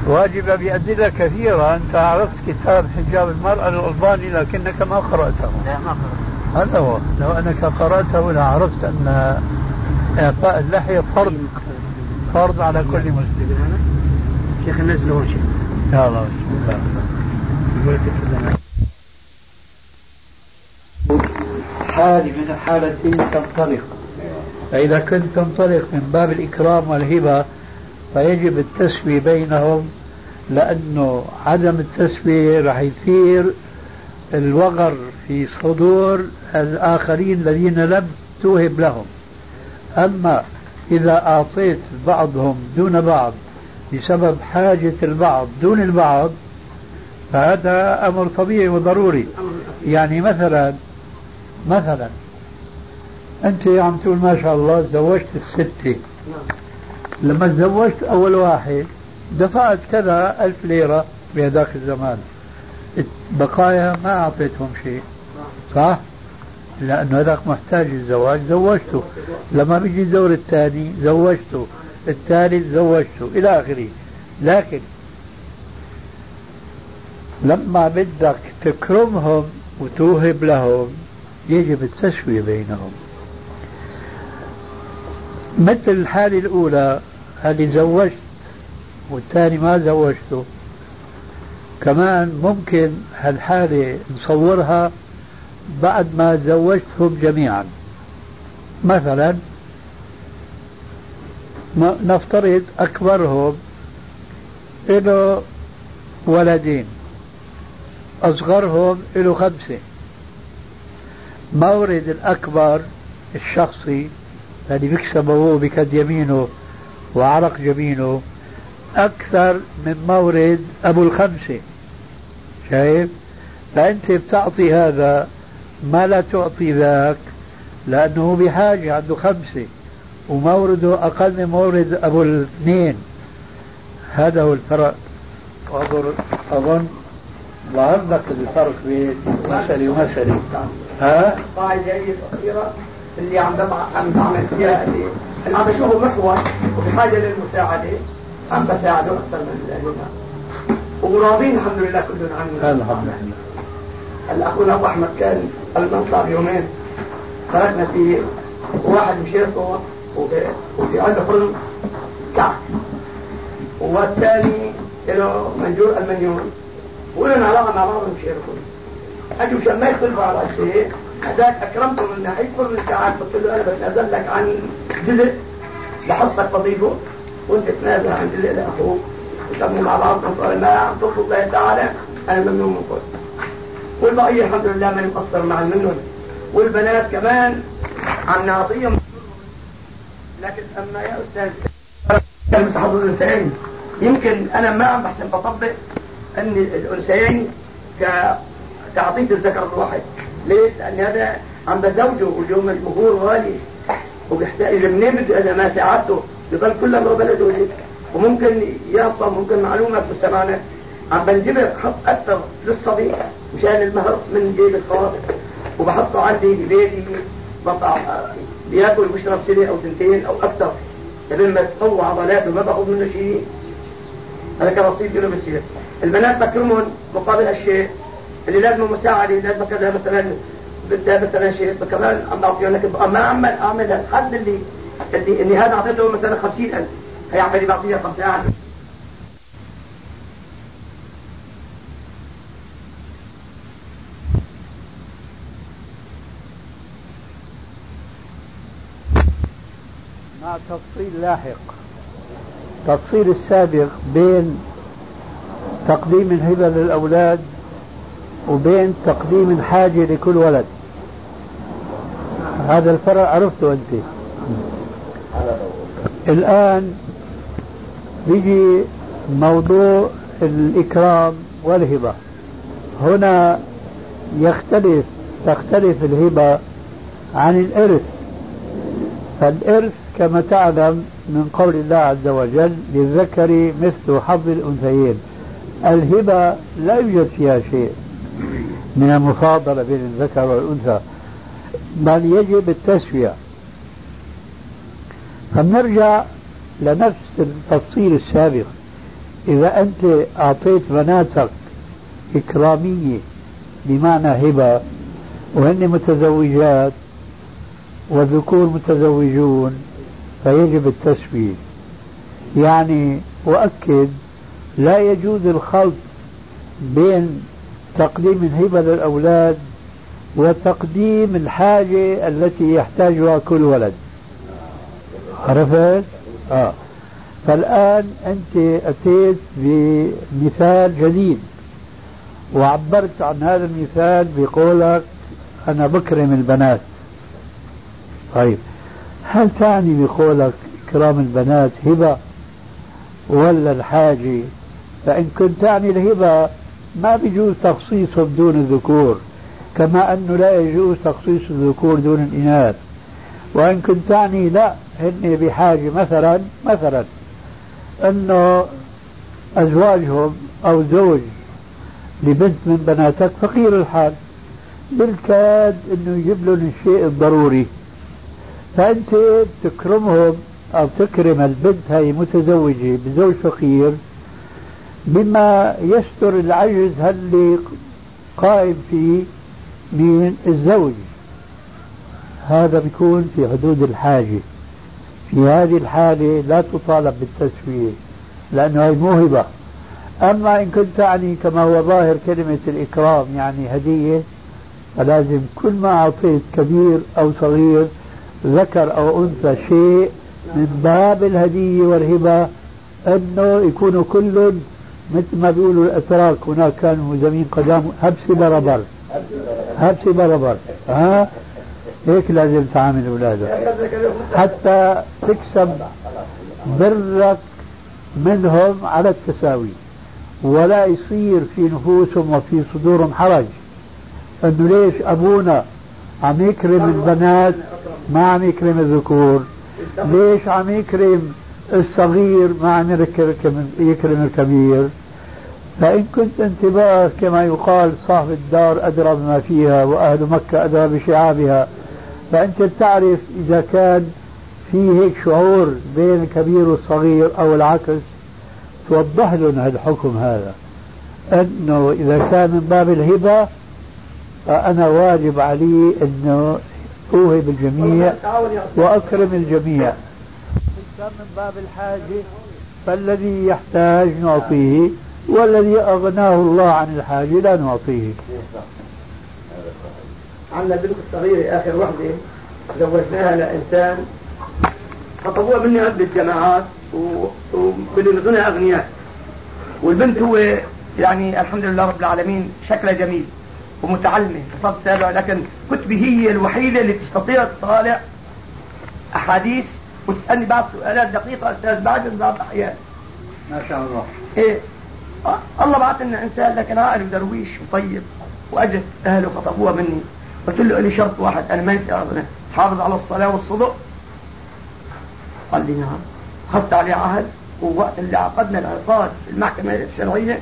واجبة بأدلة كثيرة أنت عرفت كتاب حجاب المرأة الألباني لكنك ما قرأته لا ما قرأت هذا هو. لو أنك قرأته لعرفت أن إعطاء اللحية فرض فرض على كل مسلم. شيخ نزل هون شيخ يا الله حال من الحالتين تنطلق. فإذا كنت تنطلق من باب الإكرام والهبة فيجب التسوية بينهم لأنه عدم التسوية راح يثير الوغر في صدور الآخرين الذين لم توهب لهم. أما إذا أعطيت بعضهم دون بعض بسبب حاجة البعض دون البعض فهذا أمر طبيعي وضروري. يعني مثلا مثلا أنت عم تقول ما شاء الله تزوجت الستة. لما تزوجت أول واحد دفعت كذا ألف ليرة بهذاك الزمان. بقايا ما أعطيتهم شيء. صح؟ لأنه هذاك محتاج الزواج زوجته. لما بيجي الدور الثاني زوجته. الثالث زوجته. إلى آخره. لكن لما بدك تكرمهم وتوهب لهم يجب التسوية بينهم. مثل الحالة الأولى اللي زوجت والثاني ما زوجته. كمان ممكن هالحالة نصورها بعد ما زوجتهم جميعا. مثلا نفترض أكبرهم له ولدين أصغرهم له خمسة. مورد الأكبر الشخصي الذي بيكسب هو بكد يمينه وعرق جبينه أكثر من مورد أبو الخمسة. شايف؟ فأنت بتعطي هذا ما لا تعطي ذاك لأنه بحاجة عنده خمسة ومورده أقل من مورد أبو الاثنين. هذا هو الفرق. أظن أظن ظهر لك الفرق بين مسألة ومسألة ها؟ قاعدة أخيرة اللي عم عم بعمل فيها اللي عم بشوفه محور وبحاجة للمساعدة عم بساعده أكثر من هنا وراضين الحمد لله كلنا عنه. الحمد لله. هلا اخونا أبو أحمد كان قبل ما نطلع بيومين تركنا في واحد مشيته وفي عنده فرن كعك. والثاني له منجور المنيون. ولنا علاقه مع بعض مشير الفرن اجوا مشان ما يختلفوا على شيء. هذاك أكرمته من ناحيه كل ساعات قلت له أنا بتنازل لك عن جزء. لحصتك تضيفه وأنت تنازل عن جزء لاخوك وتموا مع بعض ما عم تطلب الله تعالى. أنا ممنون من كل والبقية الحمد لله ماني مقصر مع المنون والبنات كمان عم نعطيهم لكن أما يا أستاذ كلمة حظ الأنثيين. يمكن أنا ما عم بحسن بطبق أن الأنثيين كتعطيه الذكر الواحد. ليش؟ لأن هذا عم بزوجه واليوم المهور غالي وبيحتاج منين بده اذا ما ساعدته. بضل كل امره بلده وممكن يعصى ممكن معلومه مستمعنا عم بنجبر حط أكثر للصبي مشان المهر من جيب الخاص وبحطه عندي ببيتي بقطع بياكل وبيشرب سنة أو سنتين أو أكثر. لما ما تقوى عضلاته ما بأخذ منه شيء. هذا كرصيد له بصير البنات بكرمهم مقابل هالشيء. اللي لازم مساعدة لازم كذا مثلا بدها مثلا شيء كمان عم بعطيه لك ما عم أعمل الحد اللي اللي اني هذا أعطيته مثلا 50000 هيعمل لي بعطيه 5000 تفصيل لاحق. تفصيل السابق بين تقديم الهبة للأولاد وبين تقديم الحاجة لكل ولد. هذا الفرق عرفته أنت. الآن بيجي موضوع الإكرام والهبة. هنا يختلف تختلف الهبة عن الإرث. فالإرث كما تعلم من قول الله عز وجل للذكر مثل حظ الأنثيين. الهبة لا يوجد فيها شيء من المفاضلة بين الذكر والأنثى بل يجب التسوية. فنرجع لنفس التفصيل السابق. إذا أنت أعطيت بناتك إكرامية بمعنى هبة وهن متزوجات والذكور متزوجون فيجب التسوية يعني أؤكد لا يجوز الخلط بين تقديم الهبة للأولاد وتقديم الحاجة التي يحتاجها كل ولد. عرفت؟ آه. فالآن أنت أتيت بمثال جديد وعبرت عن هذا المثال بقولك أنا بكرم البنات. طيب. هل تعني بقولك إكرام البنات هبة ولا الحاجة فإن كنت تعني الهبة ما بيجوز تخصيصهم دون الذكور كما أنه لا يجوز تخصيص الذكور دون الإناث. وإن كنت تعني لا هن بحاجة مثلا مثلا أنه أزواجهم أو زوج لبنت من بناتك فقير الحال بالكاد أنه يجيب لهم الشيء الضروري. فأنت تكرمهم أو تكرم البنت هاي متزوجة بزوج فقير بما يستر العجز اللي قائم فيه من الزوج. هذا بيكون في حدود الحاجة. في هذه الحالة لا تطالب بالتسوية لأنه هي موهبة. أما إن كنت تعني كما هو ظاهر كلمة الإكرام يعني هدية فلازم كل ما أعطيت كبير أو صغير ذكر أو أنثى شيء من باب الهدية والهبة أنه يكونوا كل مثل ما بيقولوا الأتراك. هناك كانوا زمين قدام هبسي بربر. هبسي بربر. ها؟ هيك لازم تعامل أولادك. حتى تكسب برك منهم على التساوي. ولا يصير في نفوسهم وفي صدورهم حرج. أنه ليش أبونا عم يكرم البنات ما عم يكرم الذكور. ليش عم يكرم الصغير ما عم يكرم الكبير؟ فإن كنت أنت بقى كما يقال صاحب الدار أدرى بما فيها وأهل مكة أدرى بشعابها فأنت تعرف إذا كان في هيك شعور بين الكبير والصغير أو العكس توضح لهم الحكم هذا. أنه إذا كان من باب الهبة فأنا واجب علي أنه أوهب الجميع وأكرم الجميع. من باب الحاجة فالذي يحتاج نعطيه والذي أغناه الله عن الحاجة لا نعطيه. عندنا بنت الصغيرة آخر وحدة زوجناها لإنسان خطبوها مني عدة جماعات وبلغنا أغنياء. والبنت هو يعني الحمد لله رب العالمين شكلها جميل. ومتعلمة في صف سابع لكن كتبي هي الوحيدة اللي تستطيع تطالع أحاديث وتسألني بعض سؤالات دقيقة أستاذ بعد بعض الأحيان ما شاء الله. إيه. آه، الله بعث لنا إنسان لكن عارف درويش وطيب وأجت أهله خطبوها مني. قلت له لي شرط واحد أنا ما يسأل تحافظ على الصلاة والصدق. قال لي نعم. خذت عليه عهد ووقت اللي عقدنا العقاد في المحكمة الشرعية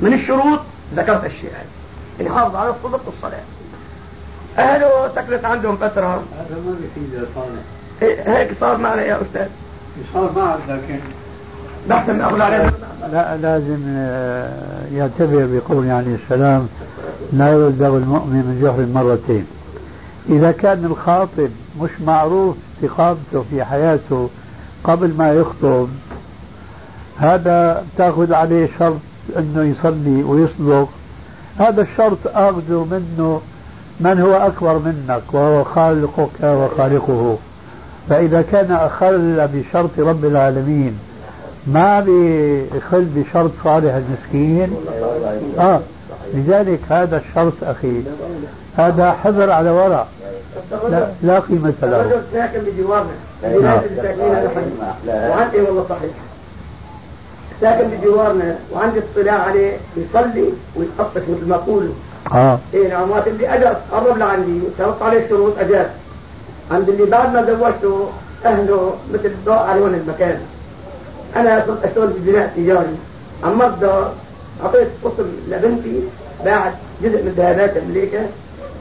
من الشروط ذكرت الشيء هذا. يحافظ على الصدق والصلاة أهله سكنت عندهم فترة. هذا ما بيفيد صالح إيه، هيك صار معنا يا أستاذ. صار معك لكن بحسن ما أقول عليه لا لازم آه، يعتبر بقول عليه السلام لا يلدغ المؤمن من جهر مرتين. إذا كان الخاطب مش معروف استقامته في حياته قبل ما يخطب هذا تأخذ عليه شرط إنه يصلي ويصدق. هذا الشرط اخذه منه من هو أكبر منك وهو خالقك وخالقه. فإذا كان أخل بشرط رب العالمين ما بيخل بشرط صالح المسكين؟ آه لذلك هذا الشرط أخي هذا حذر على ورع لا, لا قيمة له. الرجل ساكن بجوارنا نعم. وعندي والله صحيح. ساكن بجوارنا وعندي اطلاع عليه يصلي ويتقطش مثل ما يقولوا آه. اي نعم وقت اللي اجى قرب لعندي شرط عليه الشروط اجاز عند اللي بعد ما زوجته أهله مثل الضوء على وين المكان. أنا صرت أشتغل في بناء تجاري. عم الدار أعطيت قسم لبنتي بعد جزء من ذهبات أمريكا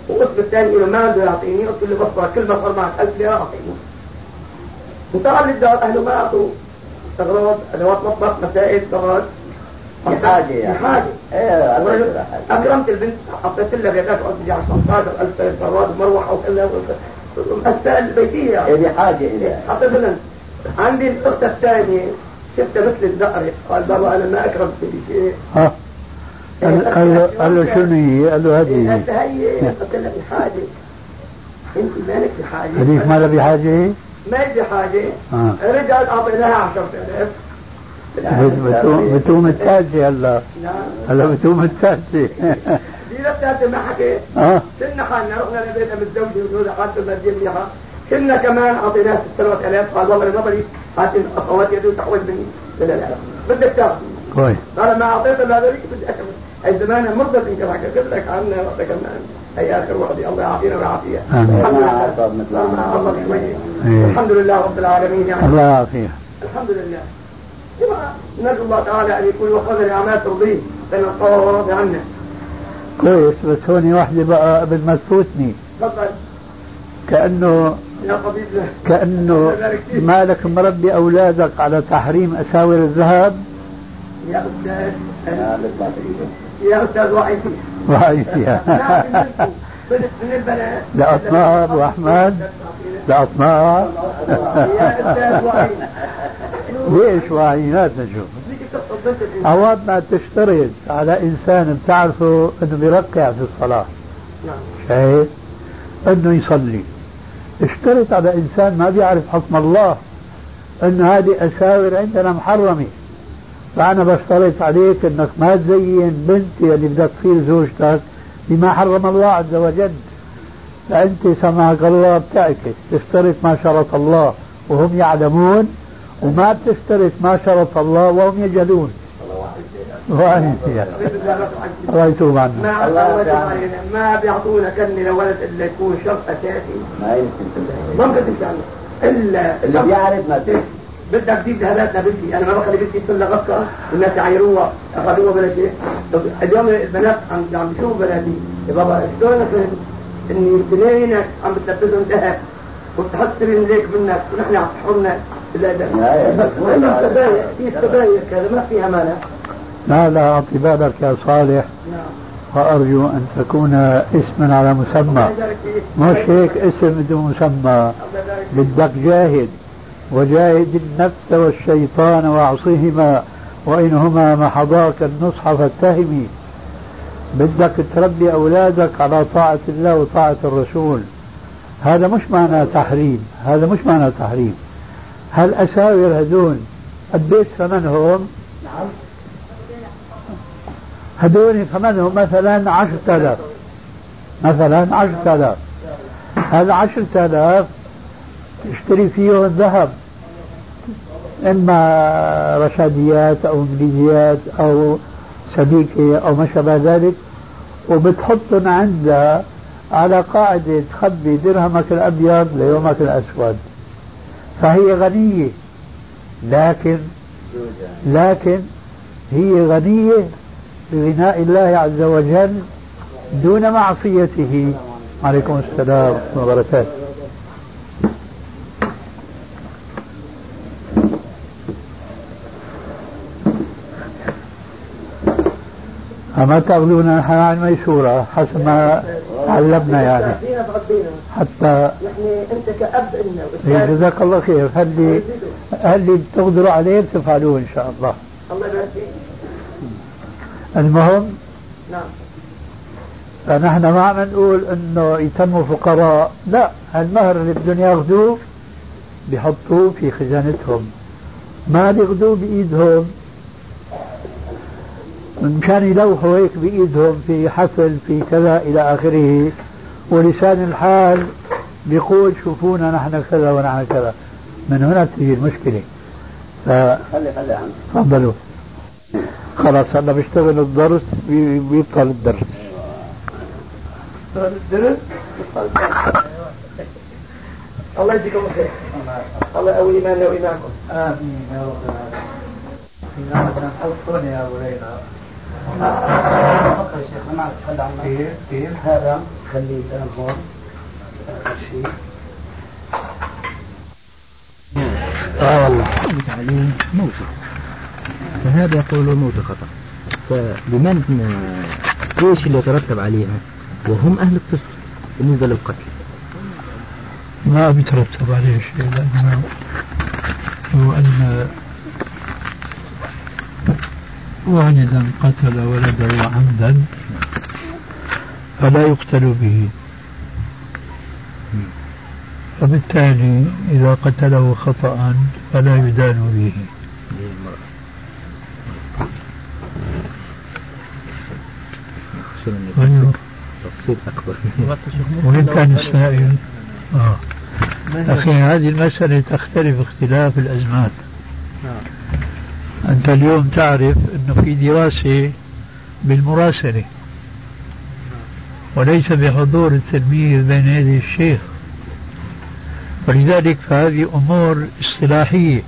وقسم الثاني له ما بده يعطيني قلت له بس كل ما صار معك 1000 ليرة أعطيني. وطبعا للدار أهله ما اعطوا استغراض ادوات مطبخ مسائل استغراض بحاجه يعني بحاجه إيه أكرمت البنت حطيت لها غيرات قصدي على 15000 استغراض مروحة وكذا مسائل بيتيه يعني. إيه بحاجه إلى. حطيت لها. عندي الاخت الثانية شفتها مثل الزقرة. قال بابا أنا ما أكرمت بشيء ها. قال له قال له شنو هي؟ قال له هذه. هي قلت لها بحاجه أنت مالك بحاجه هذيك ما لها بحاجة؟ ما هي بحاجه آه. رجال اعطيناها 10000 بتوم الثالثة هلا. نعم. هلا بتوم الثالثة دي نفسها ما حكيت آه. كنا حالنا رحنا لبيتها متزوجة وزوجة حالته المادية منيحة كنا كمان اعطيناها ست سنوات الاف قال والله ما بريد هات اخواتي يدو تحويل مني. لا لا بدك تاخذ. كويس. قال ما اعطيت الا هذوليك بدي اكمل أي زمان مرضت إنك حكيت لك عنها وقتها كمان هي اخر وحده الله يعافينا ويعافيها. الحمد لله ما ما إيه. الحمد لله رب العالمين. يعني الله يعافيك. الحمد لله. ثم نرجو الله تعالى أن يكون وفقنا لاعمال ترضيه لأن الله راضي عنا كويس بس هون واحدة بقى قبل ما تفوتني. تفضل. كأنه يا كأنه مالك مربي أولادك على تحريم أساور الذهب؟ يا أستاذ. يا أستاذ وحيد وهي فيها من البنات لأطناب وأحمد لأطناب يا أستاذ وحيد ليش وعينات نشوف. أوقات ما تشترط على إنسان بتعرفه إنه بيركع في الصلاة. نعم. شايف؟ إنه يصلي. اشترط على إنسان ما بيعرف حكم الله. إنه هذه أساور عندنا محرمة. فأنا بشترط عليك إنك ما تزين بنتي اللي بدك تصير زوجتك بما حرم الله عز وجل. فأنت سمعك الله بتعكس تشترط ما شرط الله وهم يعلمون وما بتشترط ما شرط الله وهم يجهلون. وأنت الله يتوب ما عنا ما بيعطونا كلمة لولد إلا يكون شرط أساسي. ما يمكن ممكن تمشي إلا اللي بيعرف ما تمشي. بدك تجيب ذهبات لبنتي أنا ما بخلي بنتي تسلى غصه والناس يعايروها أخذوها بلا شيء. طب اليوم البنات عم عم بيشوفوا بناتي. يا بابا شلون أنا فهمت؟ إني اثنينك عم بتلبسهم ذهب. وتحط رجليك منك ونحن عم تحرنا لا لا. في السبايك هذا ما فيها مانع. لا لا أعطي بالك يا صالح. نعم. وأرجو أن تكون اسما على مسمى. مش هيك اسم بدون مسمى. بدك جاهد. وجاهد النفس والشيطان واعصهما وإنهما محضاك النصح فاتهمي بدك تربي أولادك على طاعة الله وطاعة الرسول. هذا مش معنى تحريم هذا مش معنى تحريم. هالأساور هدول قديش ثمنهم هدول ثمنهم مثلا عشرة آلاف. مثلا عشرة آلاف. هذا عشرة آلاف اشتري فيهم ذهب إما رشاديات أو إنجليزيات أو سبيكة أو ما شابه ذلك وبتحطهم عندها على قاعدة تخبي درهمك الأبيض ليومك الأسود. فهي غنية. لكن لكن هي غنية بغناء الله عز وجل دون معصيته. عليكم السلام وبركاته. أما تأخذون نحن عن ميسورة حسب ما علمنا يعني. حتى يعني أنت كأب لنا جزاك الله خير. هل اللي بتقدروا عليه بتفعلوه إن شاء الله. الله يبارك فيك. المهم نعم. فنحن ما عم نقول إنه يتموا فقراء. لا المهر اللي بدهم ياخذوه بيحطوه في خزانتهم. ما بياخذوه بإيدهم. مشان يلوحوا هيك بإيدهم في حفل في كذا إلى آخره. ولسان الحال بيقول شوفونا نحن كذا ونحن كذا. من هنا تجي المشكلة. ف... خلي خلي تفضلوا. خلاص هلا بيشتغل الدرس بي- بيبطل الدرس. الدرس؟ الله يجزيكم الخير الله يقوي إيماننا وإيمانكم. آمين. يا رب العالمين. يا أبو ليلى. تفضل يا شيخ ما تتحدى عن كيف كيف هذا خليه كلام هون شيء. آه والله موته فهذا يقول موت خطأ فبمن إيش اللي يترتب عليها؟ وهم أهل الطفل بالنسبة للقتل. ما بيترتب عليه شيء لأنه هو أن والدا قتل ولده عمدا فلا يقتل به. وبالتالي إذا قتله خطأ فلا يدان به. وإن كان السائل آه. أخي هذه المسألة تختلف اختلاف الأزمات أنت اليوم تعرف أنه في دراسة بالمراسلة وليس بحضور التلميذ بين يدي الشيخ. ولذلك فهذه أمور اصطلاحية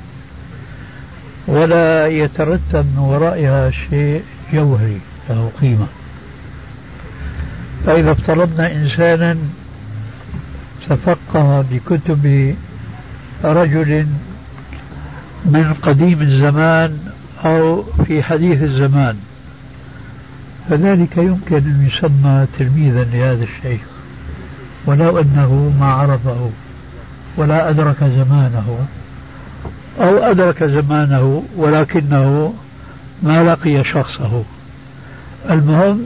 ولا يترتب من ورائها شيء جوهري له قيمة. فإذا افترضنا إنسانا تفقه بكتب رجل من قديم الزمان أو في حديث الزمان. فذلك يمكن أن يسمى تلميذا لهذا الشيخ ولو أنه ما عرفه ولا أدرك زمانه أو أدرك زمانه ولكنه ما لقي شخصه. المهم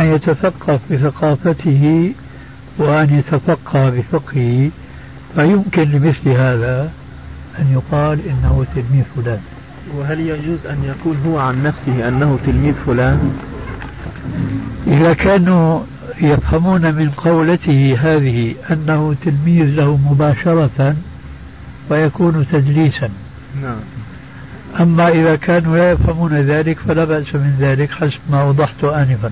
أن يتفقه بثقافته وأن يتفقه بفقهه فيمكن لمثل هذا أن يقال إنه تلميذ فلان. وهل يجوز أن يقول هو عن نفسه أنه تلميذ فلان؟ إذا كانوا يفهمون من قولته هذه أنه تلميذ له مباشرة فيكون تدليسا. نعم. أما إذا كانوا لا يفهمون ذلك فلا بأس من ذلك حسب ما وضحت آنفا.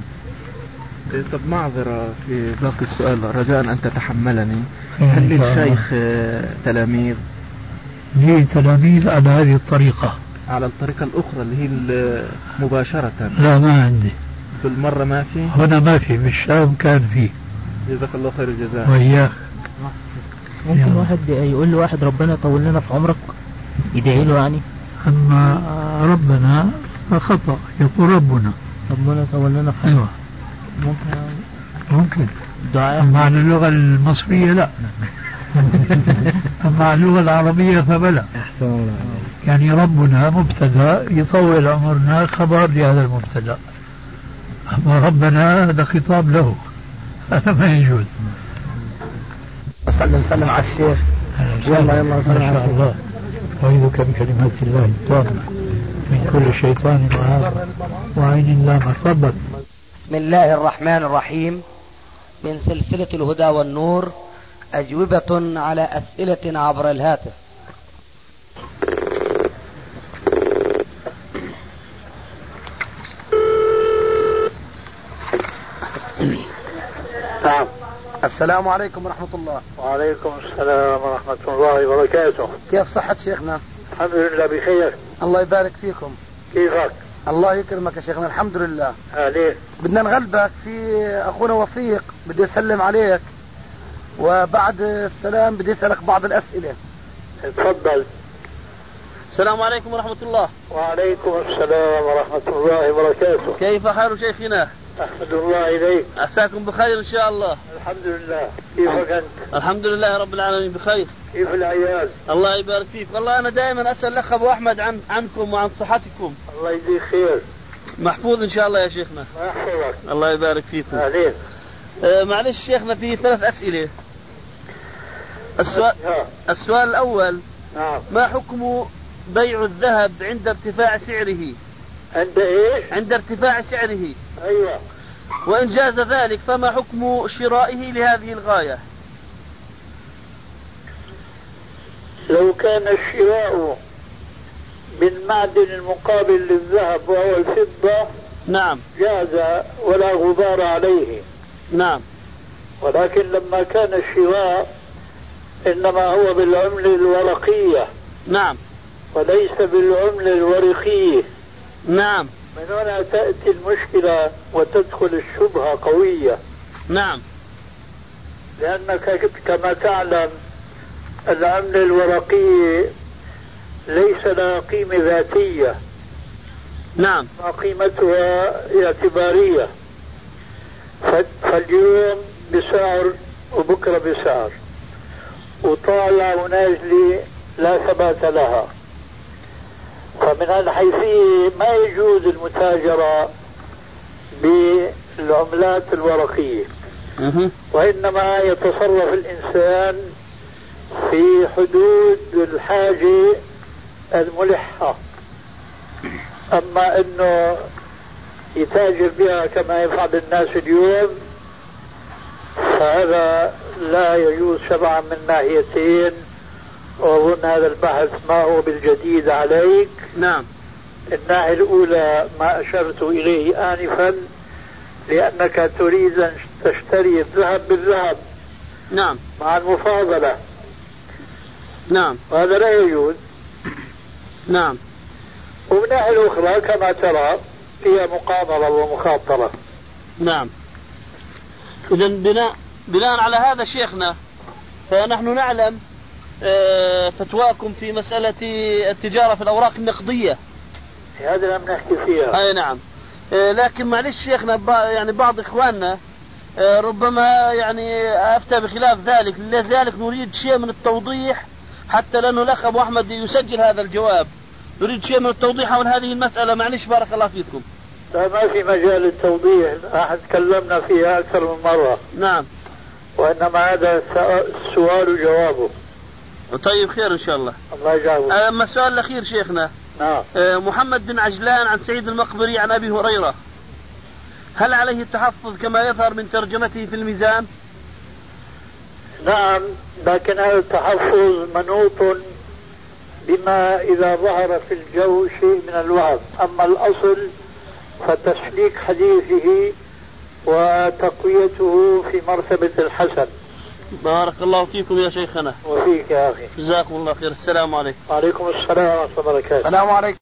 طب معذرة في باقي السؤال رجاء أن تتحملني. هل. للشيخ آه، تلاميذ؟ لي تلاميذ على هذه الطريقة. على الطريقة الأخرى اللي هي ال- مباشرة. لا ما عندي. بالمرة ما في؟ هنا ما في بالشام كان فيه. جزاك الله خير الجزاء. وإياك. ممكن يلا. واحد يقول لواحد ربنا يطول لنا في عمرك يدعي له يعني؟ أما ربنا فخطأ يقول ربنا. ربنا يطول لنا في عمرك. أيوة ممكن. ممكن. دعاء. أما على اللغة المصرية لا. أما على اللغة العربية فبلى. يعني ربنا مبتدأ يطول عمرنا خبر لهذا المبتدأ. أما ربنا هذا خطاب له. هذا ما يجوز. صلى الله وسلم على الشيخ. يلا يلا صلى ما شاء الله. أعيذك بكلمات الله التامة. من كل شيطان وهاب وعين لا مصبت بسم الله الرحمن الرحيم. من سلسلة الهدى والنور. أجوبة على أسئلة عبر الهاتف. نعم. السلام عليكم ورحمة الله. وعليكم السلام ورحمة الله وبركاته. كيف صحة شيخنا؟ الحمد لله بخير. الله يبارك فيكم. كيفك؟ الله يكرمك يا شيخنا الحمد لله. أهلين بدنا نغلبك في أخونا وفيق بدي أسلم عليك. وبعد السلام بدي أسألك بعض الأسئلة. تفضل. السلام عليكم ورحمة الله. وعليكم السلام ورحمة الله وبركاته. كيف حال شيخنا؟ أحمد الله إليك. عساكم بخير إن شاء الله. الحمد لله. كيفك أنت؟ الحمد لله رب العالمين بخير. كيف العيال؟ الله يبارك فيك. والله أنا دائما أسأل الأخ أبو أحمد عن عنكم وعن صحتكم. الله يجزيك خير. محفوظ إن شاء الله يا شيخنا. ما يحفظك. الله يبارك فيكم. أهلين آه معلش شيخنا في ثلاث أسئلة. السؤال ها. السؤال الأول نعم. ما حكم بيع الذهب عند ارتفاع سعره؟ عند إيش؟ عند ارتفاع سعره. أيوة. وإن جاز ذلك فما حكم شرائه لهذه الغاية؟ لو كان الشراء من معدن المقابل للذهب وهو الفضة نعم. جاز ولا غبار عليه. نعم. ولكن لما كان الشراء إنما هو بالعملة الورقية. نعم. وليس بالعملة الورقية نعم. من هنا تأتي المشكلة وتدخل الشبهة قوية. نعم. لأنك كما تعلم العملة الورقية ليس لها قيمة ذاتية. نعم. قيمتها اعتبارية. فاليوم بسعر وبكرة بسعر وطالع ونازلة لا ثبات لها. فمن هالحيثية ما يجوز المتاجرة بالعملات الورقية. وإنما يتصرف الإنسان في حدود الحاجة الملحة. أما أنه يتاجر بها كما يفعل الناس اليوم فهذا لا يجوز شرعا من ناحيتين. وأظن هذا البحث ما هو بالجديد عليك. نعم. الناحية الأولى ما أشرت إليه آنفا لأنك تريد أن تشتري الذهب بالذهب نعم. مع المفاضلة. نعم. وهذا لا يجوز. نعم. ومن الناحية الأخرى كما ترى هي مقامرة ومخاطرة. نعم. إذا بناء بناء على هذا شيخنا فنحن نعلم آه، فتواكم في مسألة التجارة في الأوراق النقدية. هذا لم نحكي فيها. أي نعم. آه، لكن معلش شيخنا يعني بعض إخواننا آه، ربما يعني أفتى بخلاف ذلك. لذلك نريد شيء من التوضيح حتى لأنه الأخ أبو أحمد يسجل هذا الجواب. نريد شيء من التوضيح حول هذه المسألة؟ معلش بارك الله فيكم. لا ما في مجال للتوضيح. نحن تكلمنا فيها أكثر من مرة. نعم. وإنما هذا الس- السؤال وجوابه. طيب خير إن شاء الله. الله يجعله أما السؤال الأخير شيخنا. نعم. آه، محمد بن عجلان عن سعيد المقبري عن أبي هريرة. هل عليه التحفظ كما يظهر من ترجمته في الميزان؟ نعم لكن هذا التحفظ منوط بما إذا ظهر في الجو شيء من الوهم أما الأصل فتسليك حديثه وتقويته في مرتبة الحسن. بارك الله فيكم يا شيخنا. وفيك يا أخي. جزاكم الله خير. السلام عليكم. وعليكم السلام ورحمة الله وبركاته. السلام عليكم.